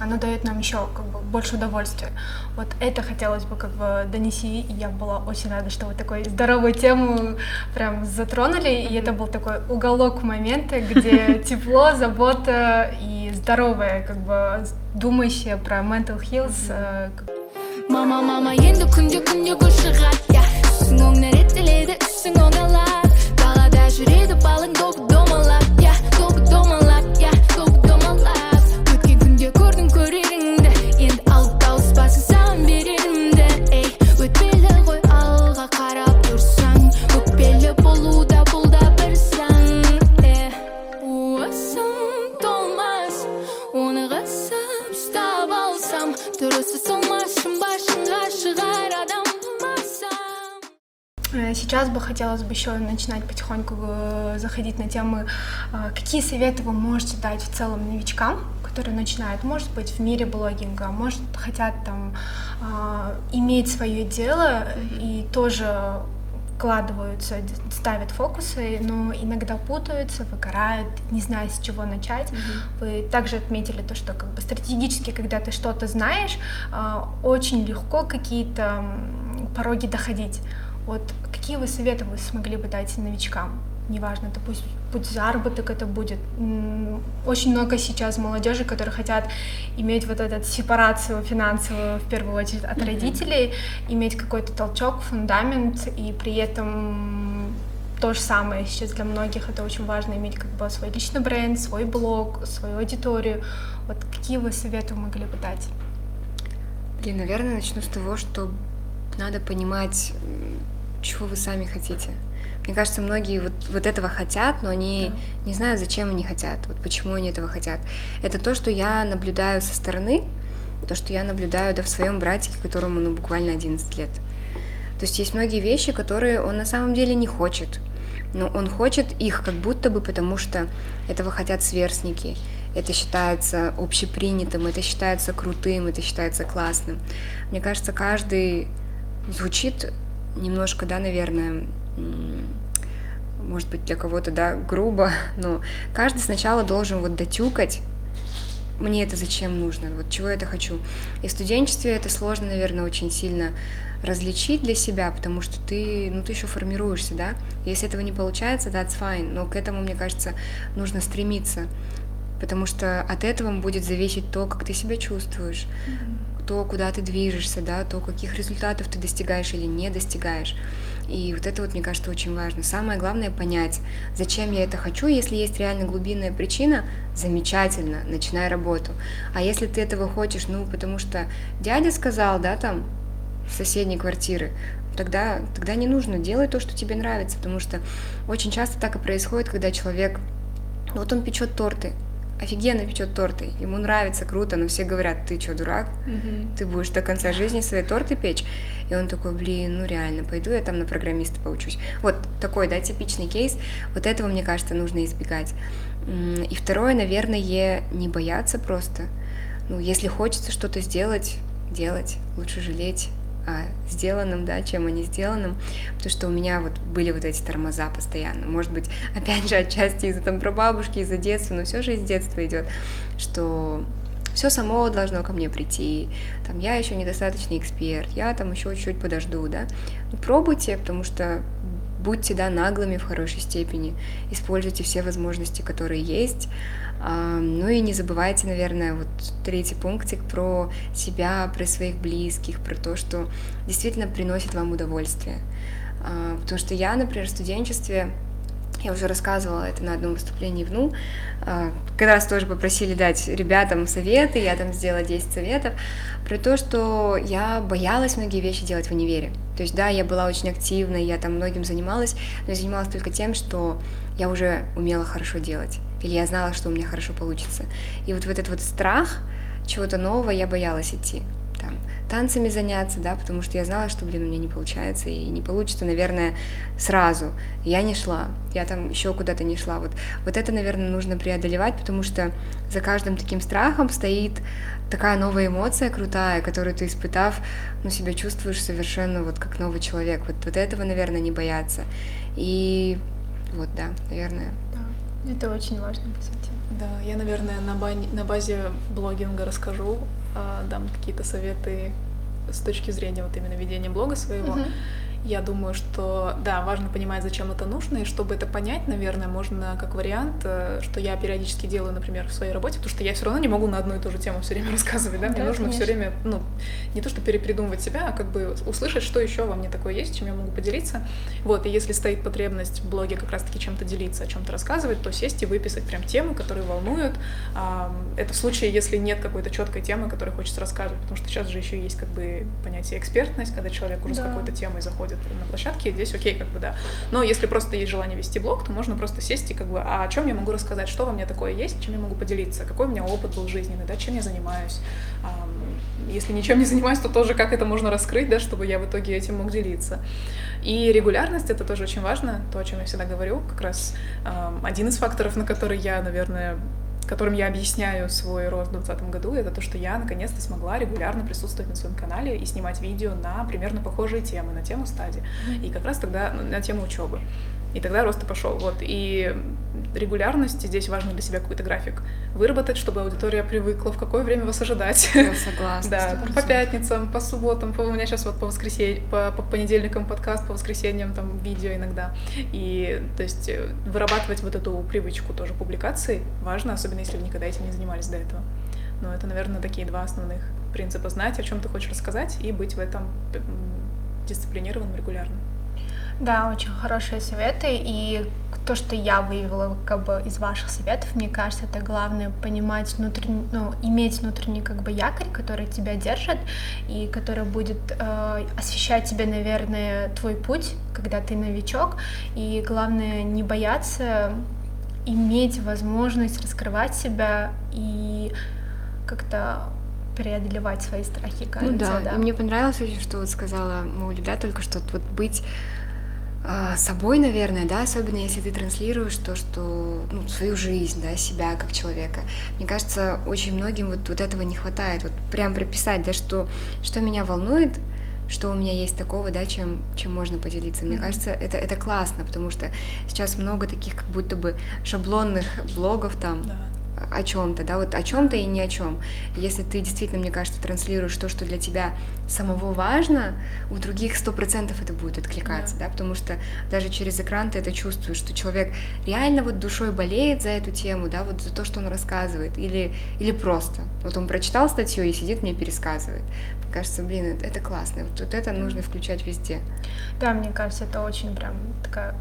оно дает нам еще как бы больше удовольствия. Вот это хотелось бы как бы донести, и я была очень рада, что вы такой здоровую тему прям затронули, и это был такой уголок момента, где тепло, забота и здоровая, как бы думающая про mental health. э, как- Мама, мама, енді күнде күнде гүл шығады я түсің оң реттеледі үстің оңалады далада жүреді балың допы хотелось бы еще начинать потихоньку э, заходить на темы, э, какие советы вы можете дать в целом новичкам, которые начинают, может быть, в мире блогинга, может, хотят там э, иметь свое дело и тоже вкладываются, ставят фокусы, но иногда путаются, выгорают, не знаю, с чего начать. Вы также отметили то, что как бы стратегически, когда ты что-то знаешь, очень легко какие-то пороги доходить. Вот какие вы советы вы смогли бы дать новичкам? Неважно, это пусть, пусть заработок это будет. Очень много сейчас молодежи, которые хотят иметь вот эту сепарацию финансовую, в первую очередь, от родителей, иметь какой-то толчок, фундамент, и при этом то же самое сейчас для многих это очень важно иметь как бы свой личный бренд, свой блог, свою аудиторию. Вот какие вы советы могли бы дать? Блин, наверное, начну с того, что надо понимать, чего вы сами хотите. Мне кажется, многие вот, вот этого хотят, но они не знают, зачем они хотят, вот почему они этого хотят. Это то, что я наблюдаю со стороны, то, что я наблюдаю да, в своем братике, которому ну, буквально 11 лет. То есть есть многие вещи, которые он на самом деле не хочет. Но он хочет их как будто бы потому, что этого хотят сверстники. Это считается общепринятым, это считается крутым, это считается классным. Мне кажется, каждый звучит немножко, да, наверное, может быть, для кого-то, да, грубо, но каждый сначала должен вот дотюкать, мне это зачем нужно, вот чего я это хочу. И в студенчестве это сложно, наверное, очень сильно различить для себя, потому что ты, ну, ты еще формируешься, да. Если этого не получается, that's fine, но к этому, мне кажется, нужно стремиться, потому что от этого будет зависеть то, как ты себя чувствуешь, то, куда ты движешься, да, то, каких результатов ты достигаешь или не достигаешь. И вот это вот, мне кажется, очень важно. Самое главное понять, зачем я это хочу. Если есть реально глубинная причина, замечательно, начинай работу. А если ты этого хочешь, ну, потому что дядя сказал, да, там, с соседней квартиры, тогда, тогда не нужно, делай то, что тебе нравится, потому что очень часто так и происходит, когда человек, вот он печет торты, офигенно печет торты, ему нравится, круто, но все говорят, ты что, дурак? Ты будешь до конца жизни свои торты печь? И он такой, блин, ну реально, пойду я там на программиста поучусь. Вот такой, да, типичный кейс. Вот этого, мне кажется, нужно избегать. И второе, наверное, не бояться просто. Ну, если хочется что-то сделать, делать, лучше жалеть о сделанном, да, чем о не сделанном, потому что у меня вот были вот эти тормоза постоянно. Может быть, опять же, отчасти из-за там прабабушки, из-за детства, но все же из детства идет, что все само должно ко мне прийти, там, я еще недостаточный эксперт, я там еще чуть-чуть подожду, да. Ну, пробуйте, потому что будьте, да, наглыми в хорошей степени, используйте все возможности, которые есть, а, ну и не забывайте, наверное, вот третий пунктик про себя, про своих близких, про то, что действительно приносит вам удовольствие. А, Потому что я, например, в студенчестве, я уже рассказывала это на одном выступлении в НУ, а, как раз тоже попросили дать ребятам советы, я там сделала 10 советов, про то, что я боялась многие вещи делать в универе. То есть, да, я была очень активной, я там многим занималась, но я занималась только тем, что я уже умела хорошо делать, или я знала, что у меня хорошо получится. И вот в этот вот страх чего-то нового я боялась идти. Там, танцами заняться, да, потому что я знала, что, блин, у меня не получается, и не получится, наверное, сразу. Я не шла, я там еще куда-то не шла. Вот, вот это, наверное, нужно преодолевать, потому что за каждым таким страхом стоит такая новая эмоция крутая, которую ты, испытав, ну, себя чувствуешь совершенно вот как новый человек. Вот, вот этого, наверное, не бояться. И вот, да, наверное. Да, это очень важно, по сути. Да, я, наверное, на, бане- на базе блогинга расскажу, дам какие-то советы с точки зрения вот именно ведения блога своего. Мгм. Я думаю, что да, важно понимать, зачем это нужно, и чтобы это понять, наверное, можно как вариант, э, что я периодически делаю, например, в своей работе, потому что я все равно не могу на одну и ту же тему все время рассказывать, да, мне Да, нужно все время, ну, не то что перепридумывать себя, а как бы услышать, что еще во мне такое есть, чем я могу поделиться. Вот, и если стоит потребность в блоге как раз-таки чем-то делиться, о чем-то рассказывать, то сесть и выписать прям темы, которые волнуют. Это в случае, если нет какой-то четкой темы, которой хочется рассказывать, потому что сейчас же еще есть как бы понятие экспертность, когда человек уже с Да. какой-то темой заходит на площадке, здесь окей, как бы да. Но если просто есть желание вести блог, то можно просто сесть и как бы, а о чем я могу рассказать, что во мне такое есть, чем я могу поделиться, какой у меня опыт был жизненный, да, чем я занимаюсь. Если ничем не занимаюсь, то тоже как это можно раскрыть, да, чтобы я в итоге этим мог делиться. И регулярность это тоже очень важно, то, о чем я всегда говорю, как раз один из факторов, на который я, наверное, которым я объясняю свой рост в 2020 году, это то, что я наконец-то смогла регулярно присутствовать на своем канале и снимать видео на примерно похожие темы, на тему стадии. И как раз тогда ну, на тему учебы. И тогда рост и пошел. Вот. И регулярность, здесь важно для себя какой-то график выработать, чтобы аудитория привыкла, в какое время вас ожидать. Я согласна. Да, по пятницам, по субботам, по, у меня сейчас вот по воскресеньям, по, по понедельникам подкаст, по воскресеньям там видео иногда. И то есть э, вырабатывать вот эту привычку тоже публикации важно, особенно если вы никогда этим не занимались до этого. Но это, наверное, такие два основных принципа. Знать, о чем ты хочешь рассказать, и быть в этом дисциплинированным регулярно. Да, очень хорошие советы. И то, что я выявила как бы из ваших советов, мне кажется, это главное понимать внутренний, ну, иметь внутренний как бы якорь, который тебя держит и который будет э, освещать тебе, наверное, твой путь, когда ты новичок. И главное не бояться иметь возможность раскрывать себя и как-то преодолевать свои страхи, кажется, ну да. да. И мне понравилось очень, что вот сказала Маулида, только что вот быть собой, наверное, да, особенно если ты транслируешь то, что, ну, свою жизнь, да, себя как человека. Мне кажется, очень многим вот, вот этого не хватает, вот прям прописать, да, что, что меня волнует, что у меня есть такого, да, чем, чем можно поделиться. Мне mm-hmm. кажется, это, это классно, потому что сейчас много таких как будто бы шаблонных блогов там, да о чем-то, да, вот о чем-то и ни о чем. Если ты действительно, мне кажется, транслируешь то, что для тебя самого важно, у других сто процентов это будет откликаться, да. да, потому что даже через экран ты это чувствуешь, что человек реально вот душой болеет за эту тему, да, вот за то, что он рассказывает, или, или просто. Вот он прочитал статью и сидит мне пересказывает. Мне кажется, блин, это классно. Вот, вот это нужно включать везде. Да, мне кажется, это очень прям такая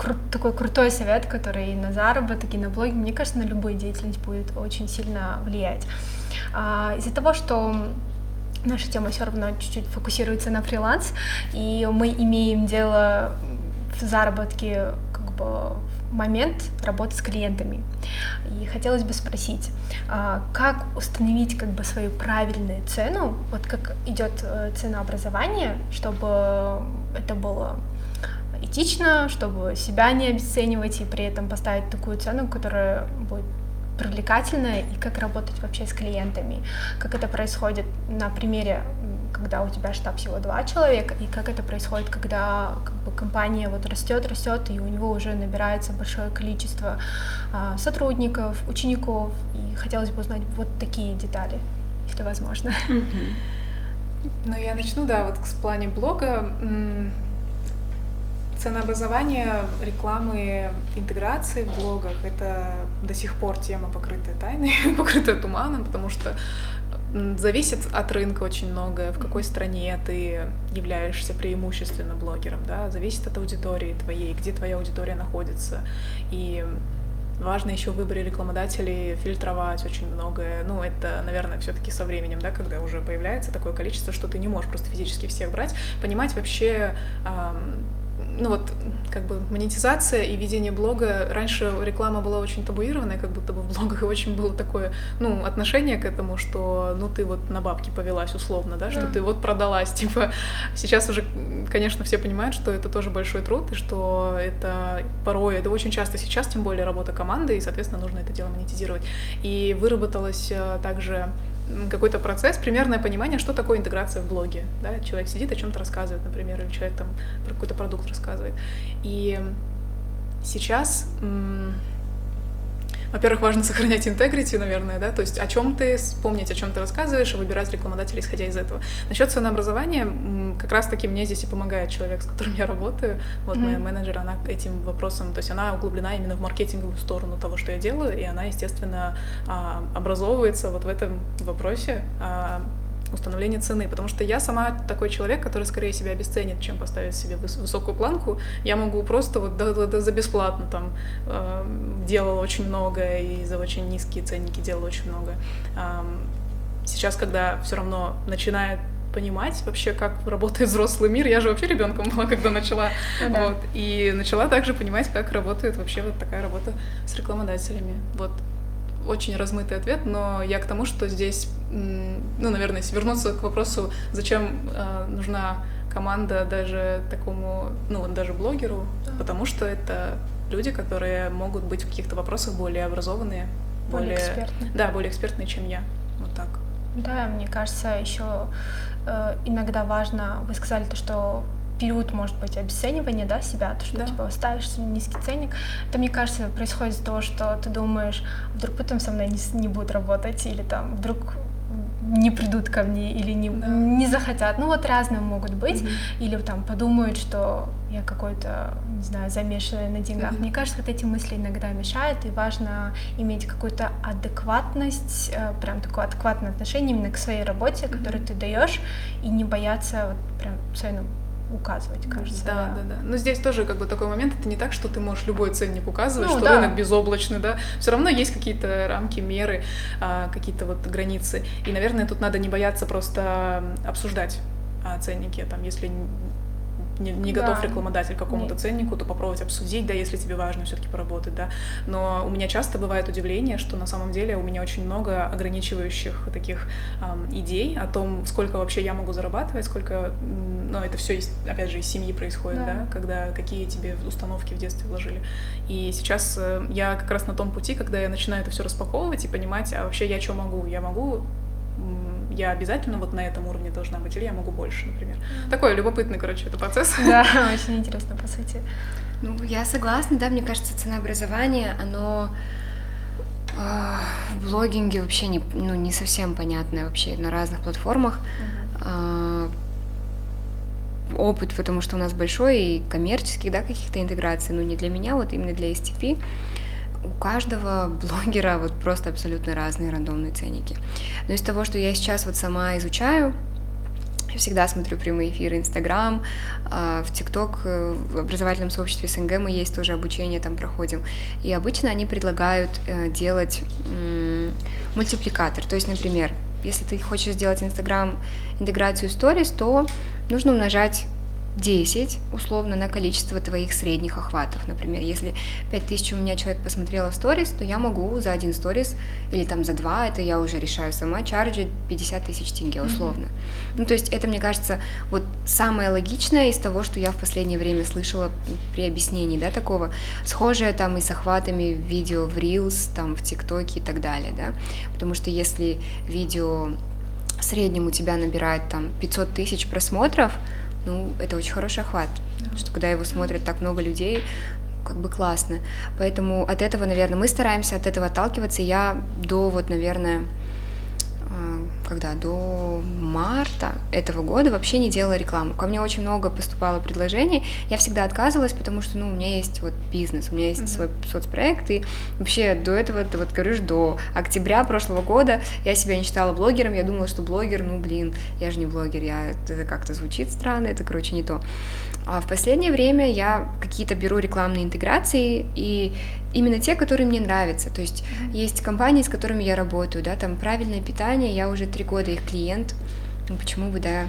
кру- такой крутой совет, который и на заработок, и на блоги, мне кажется, на любую деятельность будет очень сильно влиять. А, из-за того, что наша тема все равно чуть-чуть фокусируется на фриланс, и мы имеем дело в заработке как бы момент работы с клиентами. И хотелось бы спросить, а, как установить как бы свою правильную цену, вот как идет э, ценообразование, чтобы это было этично, чтобы себя не обесценивать и при этом поставить такую цену, которая будет привлекательная, и как работать вообще с клиентами, как это происходит на примере, когда у тебя штаб всего два человека, и как это происходит, когда как бы, компания вот растет, растет, и у него уже набирается большое количество а, сотрудников, учеников, и хотелось бы узнать вот такие детали, если возможно. Ну, я начну, да, вот с плане блога. Ценообразование рекламы интеграции в блогах — это до сих пор тема, покрытая тайной, покрытая туманом, потому что зависит от рынка очень многое, в какой стране ты являешься преимущественно блогером, да, зависит от аудитории твоей, где твоя аудитория находится. И важно еще в выборе рекламодателей фильтровать очень многое. Ну, это, наверное, все-таки со временем, да, когда уже появляется такое количество, что ты не можешь просто физически всех брать, понимать вообще, эм, ну вот, как бы монетизация и ведение блога, раньше реклама была очень табуированная, как будто бы в блогах, и очень было такое, ну, отношение к этому, что, ну, ты вот на бабки повелась условно, да, что ты вот продалась, типа, сейчас уже, конечно, все понимают, что это тоже большой труд, и что это порой, это очень часто сейчас, тем более работа команды, и, соответственно, нужно это дело монетизировать. И выработалось э, также какой-то процесс, примерное понимание, что такое интеграция в блоге. Да? Человек сидит, о чем-то рассказывает, например, или человек там про какой-то продукт рассказывает. И сейчас во-первых, важно сохранять интегрити, наверное, да, то есть о чем ты, помнить, о чем ты рассказываешь, и выбирать рекламодателя, исходя из этого. Насчет ценообразования, как раз-таки мне здесь и помогает человек, с которым я работаю. Вот mm-hmm. моя менеджер, она этим вопросом, то есть она углублена именно в маркетинговую сторону того, что я делаю, и она, естественно, а, образовывается вот в этом вопросе а, установления цены, потому что я сама такой человек, который скорее себя обесценит, чем поставить себе высокую планку. Я могу просто вот да, да, да, за бесплатно там э, делала очень много и за очень низкие ценники делала очень много. Э, сейчас, когда все равно начинает понимать вообще, как работает взрослый мир. Я же вообще ребенком была, когда начала. Ну, вот, и начала также понимать, как работает вообще вот такая работа с рекламодателями. Вот очень размытый ответ, но я к тому, что здесь, ну, наверное, если вернуться к вопросу, зачем э, нужна команда даже такому, ну, даже блогеру, да. потому что это люди, которые могут быть в каких-то вопросах более образованные, более, более экспертные. Да, более экспертные, чем я. Вот так. Да, мне кажется, еще э, иногда важно, вы сказали то, что период, может быть, обесценивания, да, себя, то, что да. типа ставишь низкий ценник, это, мне кажется, происходит из-за того, что ты думаешь, вдруг потом со мной не, не будут работать, или там вдруг не придут ко мне или не, да. не захотят. Ну вот разные могут быть. Mm-hmm. Или там подумают, что я какой-то, не знаю, замешанный на деньгах. Mm-hmm. Мне кажется, вот эти мысли иногда мешают, и важно иметь какую-то адекватность, э, прям такое адекватное отношение именно к своей работе, mm-hmm. которую ты даешь, и не бояться вот прям своей ну, указывать, кажется. Да, да, да. Но здесь тоже как бы такой момент, это не так, что ты можешь любой ценник указывать, Ну, что да. рынок безоблачный, да. Все равно есть какие-то рамки, меры, а, какие-то вот границы. И, наверное, тут надо не бояться просто обсуждать а, ценники, там, если не, не Да. готов рекламодатель к какому-то Нет. ценнику, то попробовать обсудить, да, если тебе важно все-таки поработать, да. Но у меня часто бывает удивление, что на самом деле у меня очень много ограничивающих таких ам, идей о том, сколько вообще я могу зарабатывать, сколько, ну, это все, опять же, из семьи происходит, Да. да, когда какие тебе установки в детстве вложили. И сейчас э, я как раз на том пути, когда я начинаю это все распаковывать и понимать, а вообще я что могу? Я могу я обязательно вот на этом уровне должна быть, или я могу больше, например. Такой любопытный, короче, это процесс. Да, очень интересно, по сути. Ну, я согласна, да, мне кажется, ценообразование, оно а, в блогинге вообще не, ну, не совсем понятное вообще на разных платформах. А, опыт, потому что у нас большой и коммерческих, да, каких-то интеграций, ну, не для меня, вот именно для STP. У каждого блогера вот просто абсолютно разные рандомные ценники. Но из того, что я сейчас вот сама изучаю, я всегда смотрю прямые эфиры Инстаграм, а, в ТикТок, э, в образовательном сообществе СНГ мы есть тоже обучение там проходим. И обычно они предлагают э, делать мультипликатор. То есть, например, если ты хочешь сделать Инстаграм интеграцию сторис, то нужно умножать 10 условно на количество твоих средних охватов. Например, если 5000 у меня человек посмотрело в сторис, то я могу за один сторис или там за два, это я уже решаю сама, чарджить 50 тысяч тенге условно. Ну, то есть это, мне кажется, вот самое логичное из того, что я в последнее время слышала при объяснении, да, такого, схожее там и с охватами видео в Reels, там, в ТикТоке и так далее, да, потому что если видео в среднем у тебя набирает там 500 тысяч просмотров, ну, это очень хороший охват, что когда его смотрят так много людей, как бы классно. Поэтому от этого, наверное, мы стараемся от этого отталкиваться. Я до вот, наверное, когда до марта этого года вообще не делала рекламу. Ко мне очень много поступало предложений. Я всегда отказывалась, потому что, ну, у меня есть вот бизнес, у меня есть свой соцпроект, и вообще до этого, ты вот говоришь, до октября прошлого года я себя не считала блогером, я думала, что блогер, ну, блин, я же не блогер, я, это как-то звучит странно, это, короче, не то. А в последнее время я какие-то беру рекламные интеграции, и именно те, которые мне нравятся. То есть есть компании, с которыми я работаю, да, там правильное питание, я уже три года их клиент, ну почему бы, да,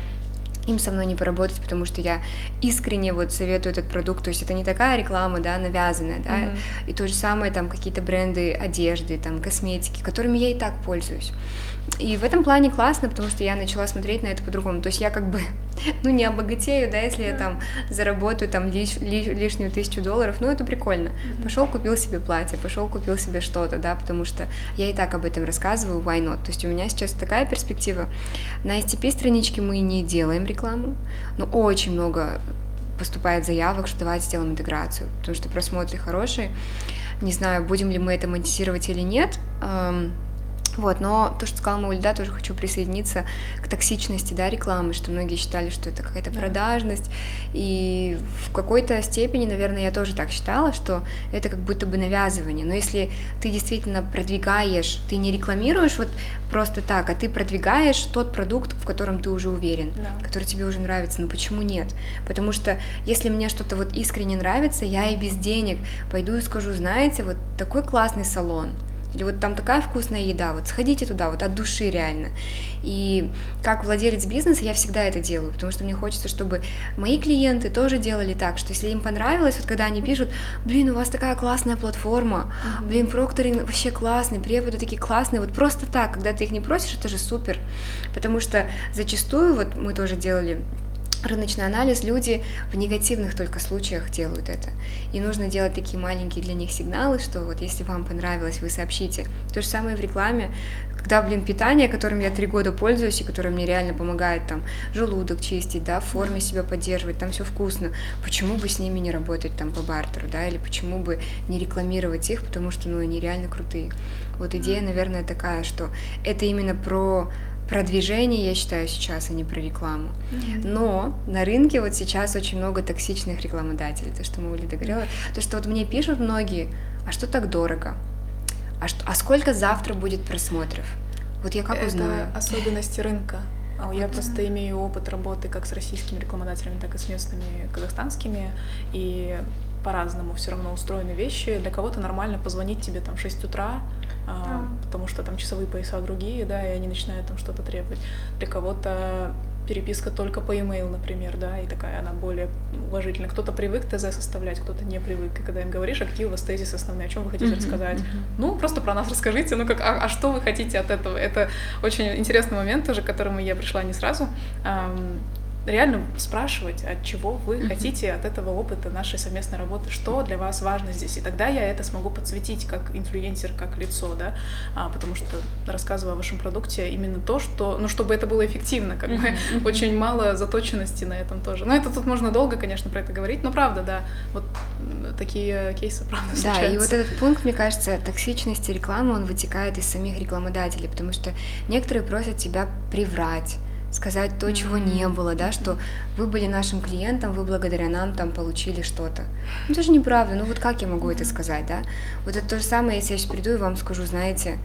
им со мной не поработать, потому что я искренне вот советую этот продукт, то есть это не такая реклама, да, навязанная, да, и то же самое там какие-то бренды одежды, там косметики, которыми я и так пользуюсь. И в этом плане классно, потому что я начала смотреть на это по-другому. То есть я как бы, ну, не обогатею, да, если я там заработаю там лиш- ли- лишнюю тысячу долларов, ну, это прикольно. Пошел купил себе платье, пошел купил себе что-то, да, потому что я и так об этом рассказываю, why not? То есть у меня сейчас такая перспектива. На STP-страничке мы не делаем рекламу, но очень много поступает заявок, что давайте сделаем интеграцию, потому что просмотры хорошие. Не знаю, будем ли мы это монетизировать или нет. Вот, но то, что сказала Маульда, тоже хочу присоединиться к токсичности, да, рекламы, что многие считали, что это какая-то продажность, и в какой-то степени, наверное, я тоже так считала, что это как будто бы навязывание, но если ты действительно продвигаешь, ты не рекламируешь вот просто так, а ты продвигаешь тот продукт, в котором ты уже уверен, Да. который тебе уже нравится, ну почему нет? Потому что если мне что-то вот искренне нравится, я и без денег пойду и скажу, знаете, вот такой классный салон, или вот там такая вкусная еда, вот сходите туда, вот от души реально. И как владелец бизнеса я всегда это делаю, потому что мне хочется, чтобы мои клиенты тоже делали так, что если им понравилось, вот когда они пишут, блин, у вас такая классная платформа, блин, прокторинг вообще классный, преподы такие классные, вот просто так, когда ты их не просишь, это же супер, потому что зачастую, вот мы тоже делали рыночный анализ, люди в негативных только случаях делают это. И нужно делать такие маленькие для них сигналы, что вот если вам понравилось, вы сообщите. То же самое в рекламе, когда, блин, питание, которым я три года пользуюсь и которое мне реально помогает там желудок чистить, да, в форме себя поддерживать, там все вкусно, почему бы с ними не работать там по бартеру, да, или почему бы не рекламировать их, потому что, ну, они реально крутые. Вот идея, наверное, такая, что это именно про продвижение, я считаю, сейчас, а не про рекламу. Но на рынке вот сейчас очень много токсичных рекламодателей, то, что мы Улида говорила, то, что вот мне пишут многие, а что так дорого? А, что, а сколько завтра будет просмотров? Вот я как это узнаю? особенности рынка. А Я просто имею опыт работы как с российскими рекламодателями, так и с местными казахстанскими, и по-разному все равно устроены вещи. Для кого-то нормально позвонить тебе там в 6 утра, а, потому что там часовые пояса другие, да, и они начинают там что-то требовать. Для кого-то переписка только по e-mail, например, да, и такая она более уважительная. Кто-то привык ТЗ составлять, кто-то не привык. И когда им говоришь, а какие у вас тезисы основные, о чем вы хотите рассказать? Ну, просто про нас расскажите, ну как, а, а что вы хотите от этого? Это очень интересный момент тоже, к которому я пришла не сразу. Реально спрашивать, от чего вы хотите от этого опыта нашей совместной работы, что для вас важно здесь. И тогда я это смогу подсветить как инфлюенсер, как лицо, да, а, потому что рассказывая о вашем продукте именно то, что, ну, чтобы это было эффективно, как бы очень мало заточенности на этом тоже. Но это тут можно долго, конечно, про это говорить, но правда, да, вот такие кейсы, правда, Да, случаются. и вот этот пункт, мне кажется, токсичности рекламы, он вытекает из самих рекламодателей, потому что некоторые просят тебя приврать, сказать то, чего не было, да, что вы были нашим клиентом, вы благодаря нам там получили что-то. Ну, это же неправда, ну вот как я могу это сказать, да? Вот это то же самое, если я сейчас приду и вам скажу, знаете,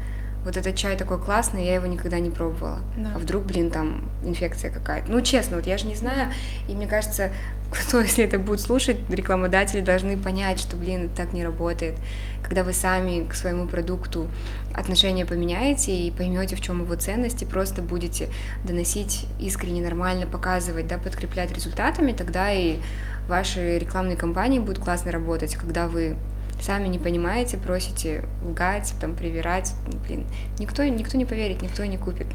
вот этот чай такой классный, я его никогда не пробовала. Да. А вдруг, блин, там инфекция какая-то. Ну, честно, вот я же не знаю, и мне кажется, кто, если это будет слушать, рекламодатели должны понять, что, блин, это так не работает. Когда вы сами к своему продукту отношения поменяете и поймете, в чем его ценность, и просто будете доносить искренне, нормально, показывать, да, подкреплять результатами, тогда и ваши рекламные кампании будут классно работать. Когда вы сами не понимаете, просите лгать, там, привирать, блин, никто, никто не поверит, никто не купит.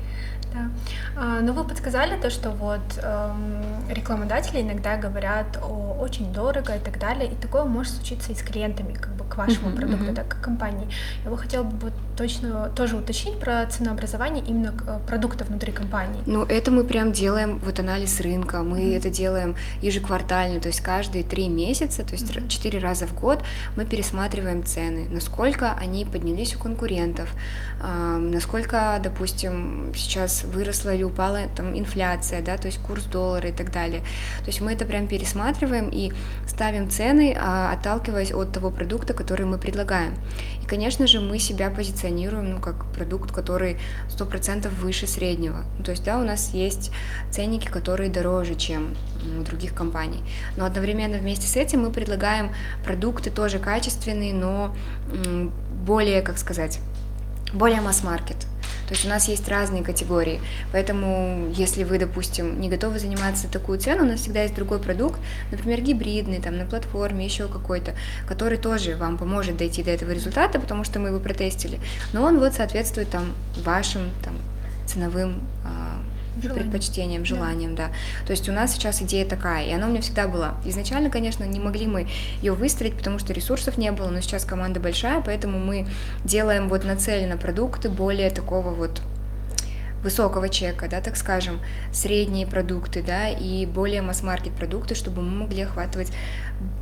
Да. А, Ну, вы подсказали то, что вот эм, рекламодатели иногда говорят о очень дорого и так далее, и такое может случиться и с клиентами, как бы к вашему Мгм, продукту, мгм. так как компании. Я бы хотела бы вот точно тоже уточнить про ценообразование именно э, продукта внутри компании. Ну, это мы прям делаем, вот анализ рынка, мы это делаем ежеквартально, то есть каждые три месяца, то есть четыре раза в год мы пересматриваем цены, насколько они поднялись у конкурентов, ам, насколько, допустим, сейчас выросла или упала там инфляция, да, то есть курс доллара и так далее. То есть мы это прям пересматриваем и ставим цены, а, отталкиваясь от того продукта, который мы предлагаем. И, конечно же, мы себя позиционируем, ну, как продукт, который 100% выше среднего. Ну, то есть, да, у нас есть ценники, которые дороже, чем у других компаний. Но одновременно вместе с этим мы предлагаем продукты тоже качественные, но более, как сказать, более масс-маркет. То есть у нас есть разные категории. Поэтому, если вы, допустим, не готовы заниматься такую цену, у нас всегда есть другой продукт, например, гибридный, там, на платформе, еще какой-то, который тоже вам поможет дойти до этого результата, потому что мы его протестили. Но он вот соответствует там вашим там, ценовым а, Желаниям. предпочтениям, желаниям, да. То есть у нас сейчас идея такая, и она у меня всегда была. Изначально, конечно, не могли мы ее выстроить, потому что ресурсов не было, но сейчас команда большая, поэтому мы делаем вот нацеленно продукты более такого вот высокого чека, да, так скажем, средние продукты, да, и более масс-маркет продукты, чтобы мы могли охватывать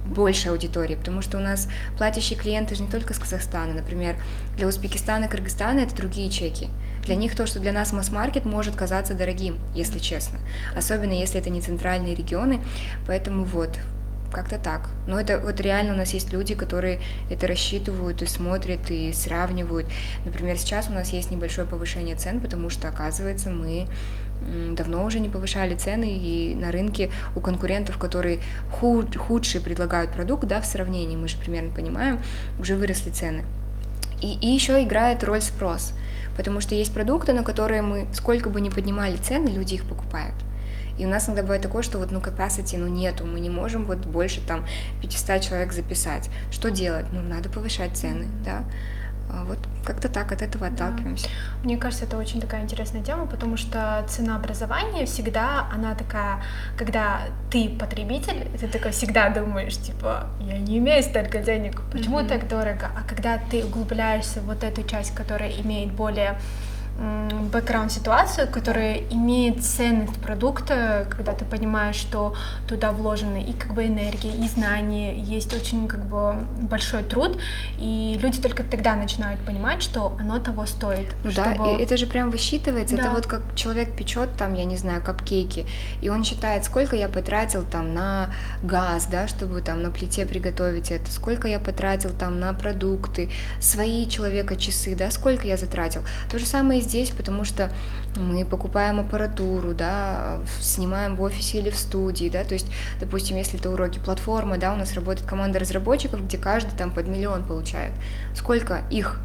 больше аудитории, потому что у нас платящие клиенты же не только с Казахстана, например, для Узбекистана и Кыргызстана это другие чеки. Для них то, что для нас масс-маркет, может казаться дорогим, если честно, особенно если это не центральные регионы, поэтому вот, как-то так. Но это вот реально у нас есть люди, которые это рассчитывают и смотрят, и сравнивают. Например, сейчас у нас есть небольшое повышение цен, потому что, оказывается, мы давно уже не повышали цены, и на рынке у конкурентов, которые худ, худшие предлагают продукт, да, в сравнении, мы же примерно понимаем, уже выросли цены. И, и еще играет роль спрос, потому что есть продукты, на которые мы сколько бы ни поднимали цены, люди их покупают. И у нас иногда бывает такое, что вот, ну, capacity, ну, нету, мы не можем вот больше там 500 человек записать. Что делать? Ну, надо повышать цены, да. А Вот как-то так от этого отталкиваемся. Мне кажется, это очень такая интересная тема, потому что ценообразование всегда, она такая, когда ты потребитель, ты такой всегда думаешь, типа, я не имею столько денег, почему так дорого? А когда ты углубляешься в вот эту часть, которая имеет более м, бэкграунд ситуацию, которая имеет ценность продукта, когда ты понимаешь, что туда вложены и как бы энергия, и знания, есть очень как бы большой труд, и люди только тогда начинают понимать, что оно того стоит. Ну да, чтобы- и это же прям высчитывается. Это Да. вот как человек печет там, я не знаю, капкейки, и он считает, сколько я потратил там на газ, да, чтобы там на плите приготовить это, сколько я потратил там на продукты, свои человека часы, да, сколько я затратил. То же самое и здесь, потому что мы покупаем аппаратуру, да, снимаем в офисе или в студии, да, то есть, допустим, если это уроки платформы, да, у нас работает команда разработчиков, где каждый там под миллион получает. Сколько их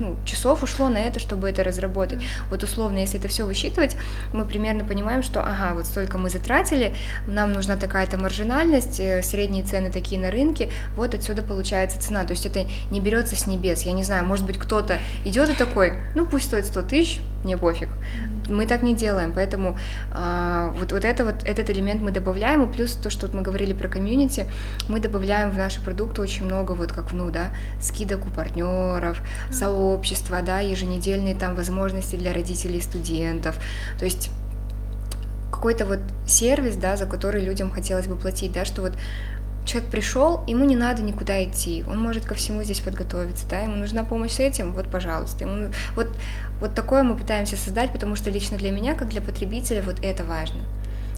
ну, часов ушло на это, чтобы это разработать. Вот условно, если это все высчитывать, мы примерно понимаем, что ага, вот столько мы затратили, нам нужна такая-то маржинальность, э, средние цены такие на рынке, вот отсюда получается цена. То есть это не берется с небес. Я не знаю, может быть, кто-то идет и такой, ну пусть стоит 100 тысяч, мне пофиг. Мы так не делаем, поэтому а, вот, вот, это вот этот элемент мы добавляем, и плюс то, что вот мы говорили про комьюнити, мы добавляем в наши продукты очень много вот как, ну, да, скидок у партнеров, сообщества, да, еженедельные там возможности для родителей и студентов, то есть какой-то вот сервис, да, за который людям хотелось бы платить, да, что вот человек пришел, ему не надо никуда идти, он может ко всему здесь подготовиться, да, ему нужна помощь с этим, вот, пожалуйста, ему, вот, вот такое мы пытаемся создать, потому что лично для меня, как для потребителя, вот это важно.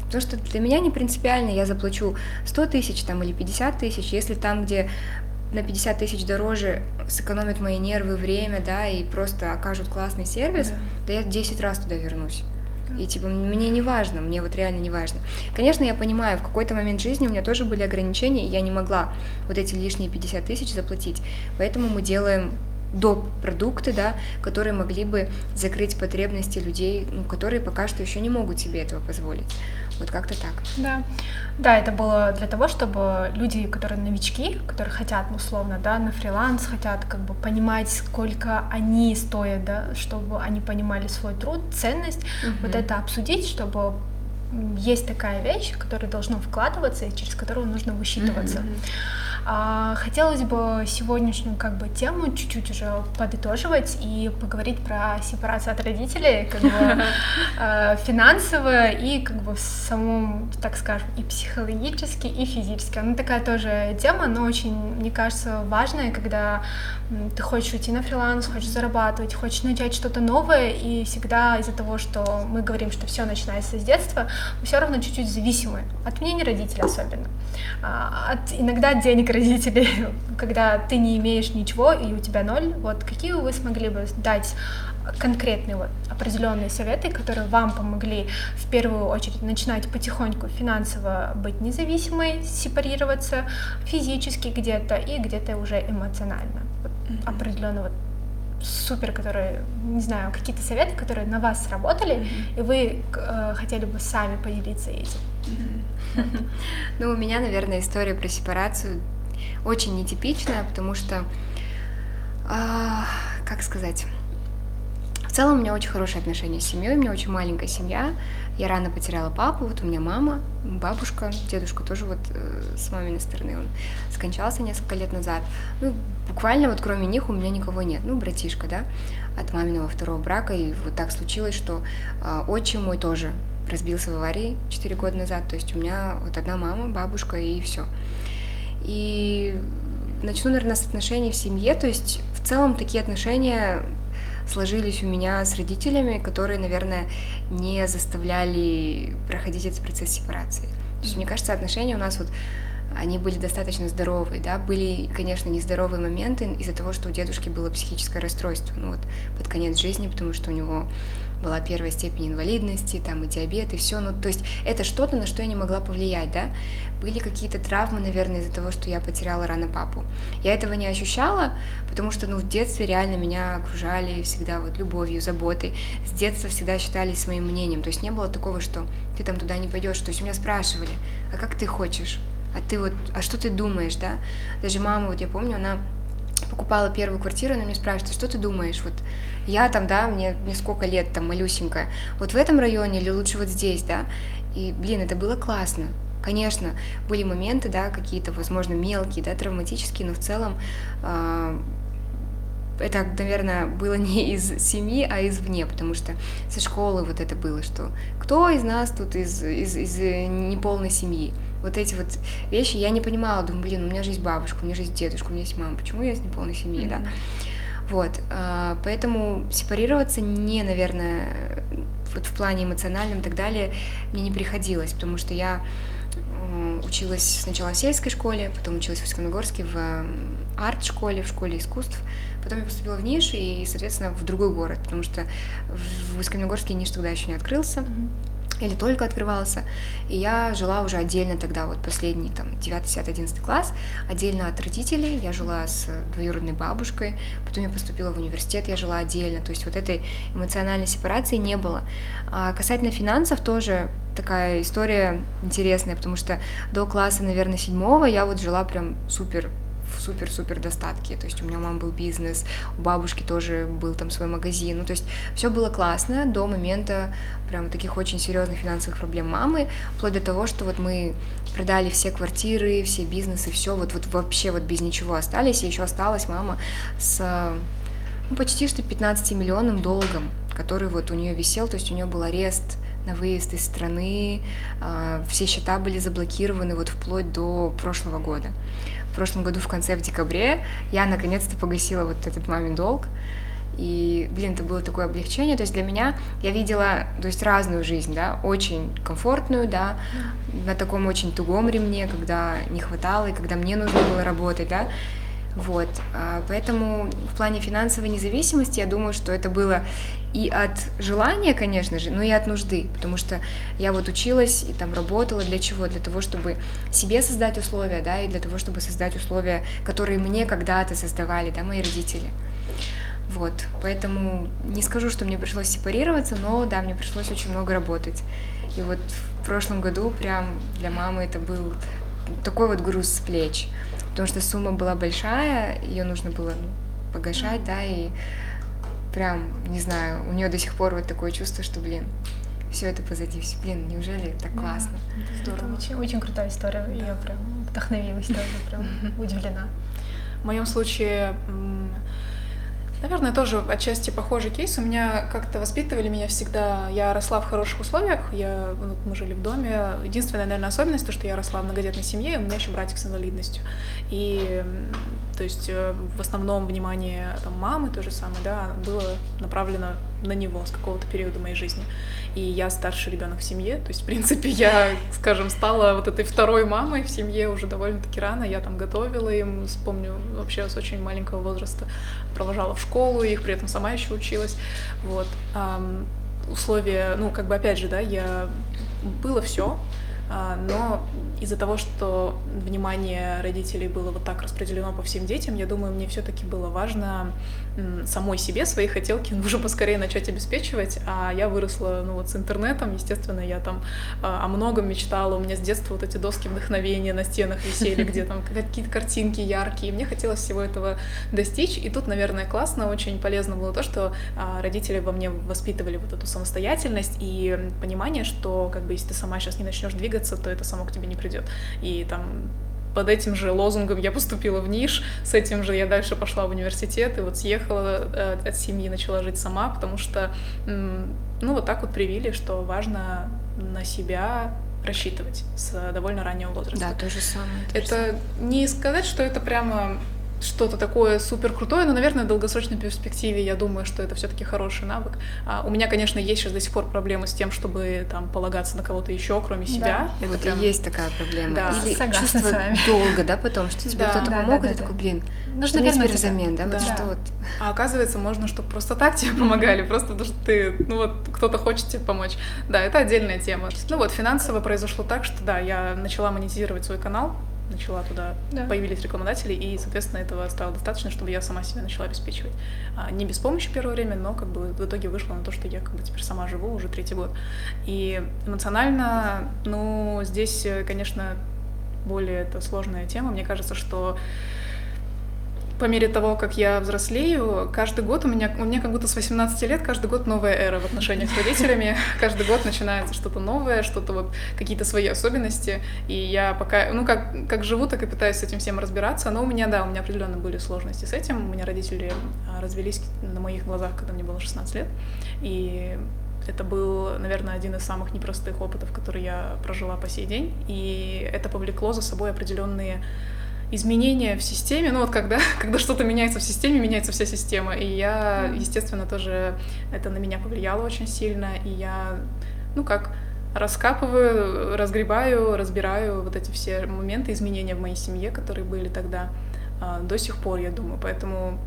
Потому что для меня не принципиально, я заплачу 100 тысяч там или 50 тысяч, если там, где на 50 тысяч дороже сэкономят мои нервы, время, да, и просто окажут классный сервис, да, да я 10 раз туда вернусь. И типа мне не важно, мне вот реально не важно. Конечно, я понимаю, в какой-то момент жизни у меня тоже были ограничения, и я не могла вот эти лишние 50 тысяч заплатить. Поэтому мы делаем доп. продукты, да, которые могли бы закрыть потребности людей, ну, которые пока что еще не могут себе этого позволить. Вот как-то так. Да. Да, это было для того, чтобы люди, которые новички, которые хотят, ну, условно, да, на фриланс, хотят как бы понимать, сколько они стоят, да, чтобы они понимали свой труд, ценность, угу. вот это обсудить, чтобы есть такая вещь, которая должна вкладываться и через которую нужно высчитываться. Mm-hmm. А, хотелось бы сегодняшнюю как бы тему чуть-чуть уже подытоживать и поговорить про сепарацию от родителей, как бы а, финансово и как бы в самом, так скажем, и психологически, и физически. Она такая тоже тема, но очень, мне кажется, важная, когда ты хочешь уйти на фриланс, хочешь зарабатывать, хочешь начать что-то новое, и всегда из-за того, что мы говорим, что все начинается с детства, мы все равно чуть-чуть зависимы от мнения родителей особенно, а, от иногда денег родителей, когда ты не имеешь ничего и у тебя ноль, вот какие вы смогли бы дать конкретные вот определенные советы, которые вам помогли в первую очередь начинать потихоньку финансово быть независимой, сепарироваться физически где-то и где-то уже эмоционально. Вот определенно вот супер, которые, не знаю, какие-то советы, которые на вас сработали, mm-hmm. и вы э, хотели бы сами поделиться этим. Mm-hmm. Ну, у меня, наверное, история про сепарацию очень нетипичная, потому что, а, как сказать, целом у меня очень хорошие отношения с семьей, у меня очень маленькая семья. Я рано потеряла папу, вот у меня мама, бабушка, дедушка тоже вот э, с маминой стороны, он скончался несколько лет назад. Ну, буквально вот кроме них у меня никого нет. Ну, братишка, да, от маминого второго брака. И вот так случилось, что э, отчим мой тоже разбился в аварии 4 года назад. То есть у меня вот одна мама, бабушка и все. И начну, наверное, с отношений в семье. То есть в целом такие отношения сложились у меня с родителями, которые, наверное, не заставляли проходить этот процесс сепарации. То есть, мне кажется, отношения у нас вот они были достаточно здоровые, да, были, конечно, нездоровые моменты из-за того, что у дедушки было психическое расстройство, ну вот под конец жизни, потому что у него была первая степень инвалидности, там и диабет, и все. Ну, то есть это что-то, на что я не могла повлиять, да. Были какие-то травмы, наверное, из-за того, что я потеряла рано папу. Я этого не ощущала, потому что, ну, в детстве реально меня окружали всегда вот любовью, заботой. С детства всегда считались своим мнением. То есть не было такого, что ты там туда не пойдешь. То есть меня спрашивали, а как ты хочешь? А ты вот, а что ты думаешь, да? Даже мама, вот я помню, она покупала первую квартиру, она мне спрашивает, что ты думаешь, вот я там, да, мне, мне сколько лет там, малюсенькая, вот в этом районе или лучше вот здесь, да, и, блин, это было классно, Конечно, были моменты, да, какие-то, возможно, мелкие, да, травматические, но в целом э, это, наверное, было не из семьи, а извне, потому что со школы вот это было, что кто из нас тут из, из, из неполной семьи. Вот эти вот вещи я не понимала, думаю, блин, у меня же есть бабушка, у меня же есть дедушка, у меня есть мама, почему я из неполной семьи, mm-hmm. да? Вот, э, поэтому сепарироваться не, наверное, вот в плане эмоциональном и так далее мне не приходилось, потому что я училась сначала в сельской школе, потом училась в Усть-Каменогорске в арт-школе, в школе искусств. Потом я поступила в Ниш и, соответственно, в другой город, потому что в Усть-Каменогорске Ниш тогда еще не открылся или только открывался. И я жила уже отдельно тогда, вот последний, там, 9, 10, 11 класс, отдельно от родителей. Я жила с двоюродной бабушкой, потом я поступила в университет, я жила отдельно. То есть вот этой эмоциональной сепарации не было. А касательно финансов тоже такая история интересная, потому что до класса, наверное, седьмого я вот жила прям супер супер-супер достатке. То есть у меня у мамы был бизнес, у бабушки тоже был там свой магазин. Ну, то есть все было классно до момента прям таких очень серьезных финансовых проблем мамы, вплоть до того, что вот мы продали все квартиры, все бизнесы, все вот, вот вообще вот без ничего остались, и еще осталась мама с ну, почти что 15 миллионным долгом, который вот у нее висел, то есть у нее был арест на выезд из страны, а, все счета были заблокированы вот вплоть до прошлого года. Прошлом году в конце, в декабре, я наконец-то погасила вот этот мамин долг, и, блин, это было такое облегчение. То есть для меня я видела, то есть разную жизнь, да, очень комфортную, да, на таком очень тугом ремне, когда не хватало и когда мне нужно было работать, да. Вот, а, поэтому в плане финансовой независимости я думаю, что это было и от желания, конечно же, но и от нужды, потому что я вот училась и там работала для чего? Для того, чтобы себе создать условия, да, и для того, чтобы создать условия, которые мне когда-то создавали, да, мои родители. Вот, поэтому не скажу, что мне пришлось сепарироваться, но да, мне пришлось очень много работать. И вот в прошлом году прям для мамы это был такой вот груз с плеч, потому что сумма была большая, ее нужно было погашать, да, и прям, не знаю, у нее до сих пор вот такое чувство, что, блин, все это позади, все, блин, неужели так классно? Это очень, очень крутая история. Я прям вдохновилась тоже, прям удивлена. В моем случае, наверное, тоже отчасти похожий кейс. У меня как-то воспитывали меня всегда. Я росла в хороших условиях. Я, ну, мы жили в доме. Единственная, наверное, особенность, то, что я росла в многодетной семье, и у меня еще братик с инвалидностью. И то есть э, в основном внимание там, мамы, то же самое, да, было направлено на него с какого-то периода моей жизни. И я старший ребенок в семье, то есть, в принципе, я, скажем, стала вот этой второй мамой в семье уже довольно-таки рано. Я там готовила им, вспомню, вообще с очень маленького возраста провожала в школу их, при этом сама еще училась. Вот. Условия, ну, как бы, опять же, да, я... Было все, но из-за того, что внимание родителей было вот так распределено по всем детям, я думаю, мне все-таки было важно самой себе свои хотелки нужно поскорее начать обеспечивать, а я выросла ну вот с интернетом, естественно, я там а, о многом мечтала, у меня с детства вот эти доски вдохновения на стенах висели, где там какие-то картинки яркие, мне хотелось всего этого достичь, и тут, наверное, классно, очень полезно было то, что а, родители во мне воспитывали вот эту самостоятельность и понимание, что как бы если ты сама сейчас не начнешь двигаться, то это само к тебе не придет. И там под этим же лозунгом я поступила в НИШ, с этим же я дальше пошла в университет, и вот съехала э, от семьи, начала жить сама, потому что, ну, вот так вот привили, что важно на себя рассчитывать с довольно раннего возраста. Да, то же самое. то же самое. Это не сказать, что это прямо что-то такое супер крутое, но, наверное, в долгосрочной перспективе я думаю, что это все-таки хороший навык. А у меня, конечно, есть сейчас до сих пор проблемы с тем, чтобы там полагаться на кого-то еще, кроме себя. И Это вот прям- и есть такая проблема. Да. Или Согласна чувство с вами. долга, да, потом, что тебе Да. кто-то Да, помог, да, и ты да, такой, да. блин, Нужно вернуть взамен, да, вот Да. что вот. А оказывается, можно, чтобы просто так тебе помогали, просто потому что ты, ну вот, кто-то хочет тебе помочь. Да, это отдельная тема. Ну вот, финансово произошло так, что да, я начала монетизировать свой канал, начала туда, Да. появились рекламодатели, и, соответственно, этого стало достаточно, чтобы я сама себя начала обеспечивать. А, не без помощи первое время, но как бы в итоге вышло на то, что я как бы теперь сама живу уже третий год. И эмоционально, ну, здесь, э, конечно, более это сложная тема. Мне кажется, что по мере того, как я взрослею, каждый год у меня, у меня как будто с 18 лет, каждый год новая эра в отношениях с родителями. Каждый год начинается что-то новое, что-то вот, какие-то свои особенности. И я пока, ну, как, как живу, так и пытаюсь с этим всем разбираться. Но у меня, да, у меня определенно были сложности с этим. У меня родители а, развелись на моих глазах, когда мне было 16 лет. И это был, наверное, один из самых непростых опытов, которые я прожила по сей день. И это повлекло за собой определенные изменения в системе, ну вот когда, когда что-то меняется в системе, меняется вся система, и я, естественно, тоже это на меня повлияло очень сильно, и я, ну как, раскапываю, разгребаю, разбираю вот эти все моменты изменения в моей семье, которые были тогда а, до сих пор, я думаю. Поэтому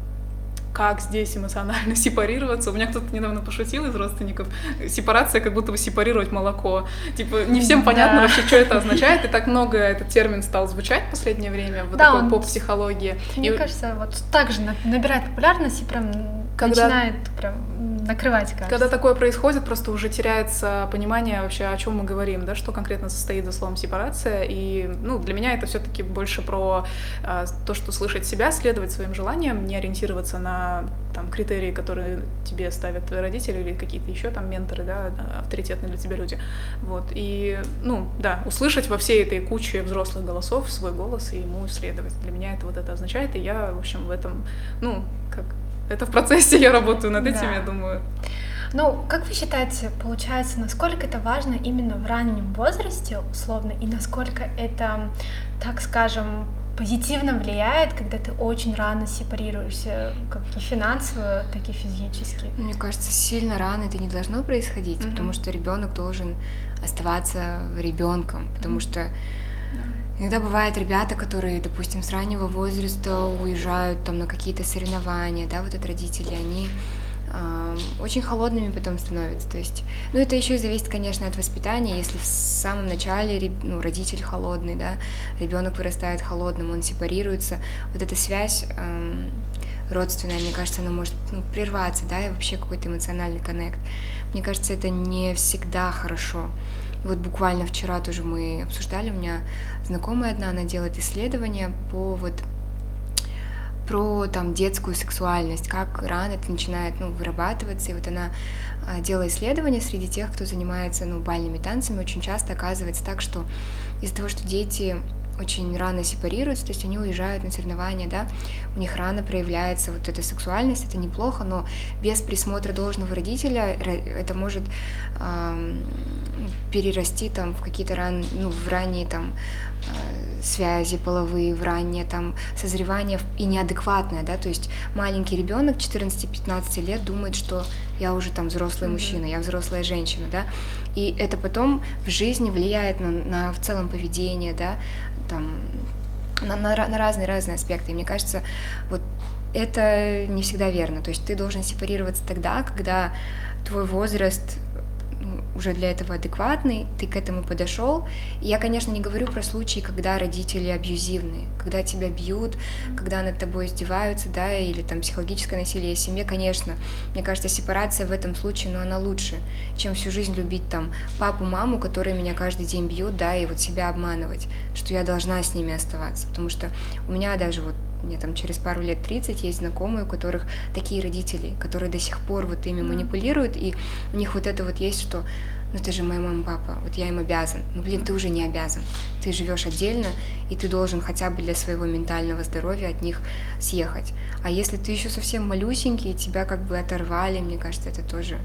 как здесь эмоционально сепарироваться. У меня кто-то недавно пошутил из родственников. Сепарация как будто бы сепарировать молоко. Типа не всем понятно Да. вообще, что это означает. И так много этот термин стал звучать в последнее время в Да, такой он- поп-психологии. Мне И кажется, вот так же на- набирает популярность и прям Когда- начинает прям накрывать, кажется. Когда такое происходит, просто уже теряется понимание вообще, о чем мы говорим, да, что конкретно состоит за словом сепарация. И ну, для меня это все-таки больше про а, то, что слышать себя, следовать своим желаниям, не ориентироваться на там, критерии, которые тебе ставят твои родители или какие-то еще там менторы, да, авторитетные для тебя люди. Вот. И, ну, да, услышать во всей этой куче взрослых голосов свой голос и ему следовать. Для меня это вот это означает, и я, в общем, в этом, ну, как это в процессе я работаю над этим, Да. я думаю. Ну, как вы считаете, получается, насколько это важно именно в раннем возрасте, условно, и насколько это, так скажем, позитивно влияет, когда ты очень рано сепарируешься, как и финансово, так и физически? Мне кажется, сильно рано это не должно происходить, Мгм. потому что ребенок должен оставаться ребенком, потому что иногда бывают ребята, которые, допустим, с раннего возраста уезжают там на какие-то соревнования, да, вот от родителей, они очень холодными потом становятся. То есть, ну это еще и зависит, конечно, от воспитания. Если в самом начале ну, родитель холодный, да, ребенок вырастает холодным, он сепарируется, вот эта связь ам, родственная, мне кажется, она может ну, прерваться, да, и вообще какой-то эмоциональный коннект. Мне кажется, это не всегда хорошо. Вот буквально вчера тоже мы обсуждали, у меня знакомая одна, она делает исследования по вот про там детскую сексуальность, как рано это начинает ну, вырабатываться. И вот она а, делала исследования среди тех, кто занимается ну, бальными танцами. Очень часто оказывается так, что из-за того, что дети очень рано сепарируются, то есть они уезжают на соревнования, да, у них рано проявляется вот эта сексуальность, это неплохо, но без присмотра должного родителя это может ам, перерасти там в какие-то ран, ну, в ранние там э, связи половые, в раннее там созревание и неадекватное, да, то есть маленький ребенок 14-15 лет думает, что я уже там взрослый Мгм. мужчина, я взрослая женщина, да, и это потом в жизни влияет на, на в целом поведение, да, там на, на, на разные разные аспекты. И мне кажется, вот это не всегда верно. То есть ты должен сепарироваться тогда, когда твой возраст уже для этого адекватный, ты к этому подошел. Я, конечно, не говорю про случаи, когда родители абьюзивные, когда тебя бьют, когда над тобой издеваются, да, или там психологическое насилие в семье, конечно. Мне кажется, сепарация в этом случае, но она лучше, чем всю жизнь любить там папу, маму, которые меня каждый день бьют, да, и вот себя обманывать, что я должна с ними оставаться. Потому что у меня даже вот мне там через пару лет 30 есть знакомые, у которых такие родители, которые до сих пор вот ими манипулируют, и у них вот это вот есть, что ну ты же моя мама, папа, вот я им обязан. Ну блин, ты уже не обязан. Ты живешь отдельно, и ты должен хотя бы для своего ментального здоровья от них съехать. А если ты еще совсем малюсенький, и тебя как бы оторвали, мне кажется, это тоже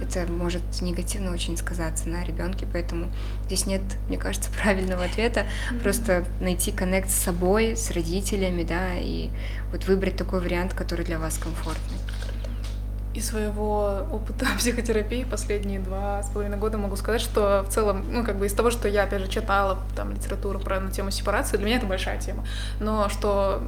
это может негативно очень сказаться на ребенке, поэтому здесь нет, мне кажется, правильного ответа. Просто найти коннект с собой, с родителями, да, и вот выбрать такой вариант, который для вас комфортный. Из своего опыта психотерапии последние два с половиной года могу сказать, что в целом, ну, как бы из того, что я, опять же, читала там литературу про на тему сепарации, для меня это большая тема. Но что,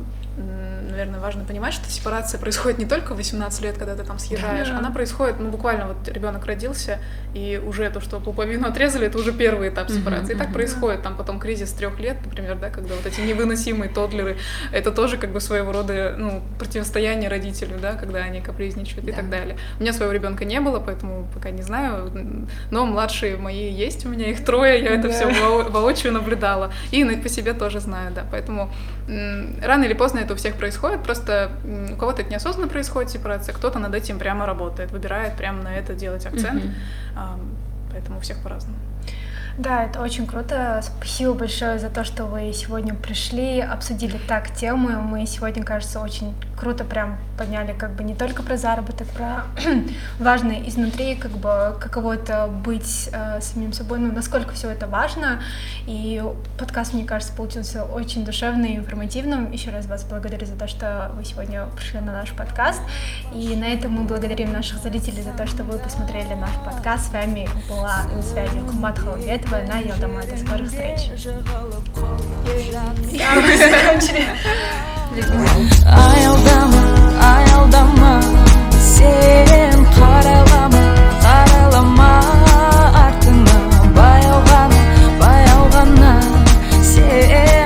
наверное, важно понимать, что сепарация происходит не только в 18 лет, когда ты там съезжаешь, Да. она происходит, ну, буквально вот ребенок родился, и уже то, что пуповину отрезали, это уже первый этап сепарации. И так происходит, там потом кризис трех лет, например, да, когда вот эти невыносимые тодлеры, это тоже как бы своего рода, ну, противостояние родителю, да, когда они капризничают и Да. так далее. У меня своего ребенка не было, поэтому пока не знаю, но младшие мои есть, у меня их трое, я это Да. все воочию наблюдала, и по себе тоже знаю, да, поэтому рано или поздно это у всех происходит, просто у кого-то это неосознанно происходит, сепарация, кто-то над этим прямо работает, выбирает прямо на это делать акцент. Ам, поэтому у всех по-разному. Да, это очень круто. Спасибо большое за то, что вы сегодня пришли, обсудили так темы. Мы сегодня, кажется, очень круто прям подняли как бы не только про заработок, про важное изнутри, как бы каково это быть э, самим собой, ну, насколько все это важно. И подкаст, мне кажется, получился очень душевный и информативным. Еще раз вас благодарю за то, что вы сегодня пришли на наш подкаст. И на этом мы благодарим наших зрителей за то, что вы посмотрели наш подкаст. С вами была на связи Кумбат больна, я там до скорых встреч. Аялдама, аялдама, сен қарайлама қарайлама артыңа баяу ғана, баяу ғана сен.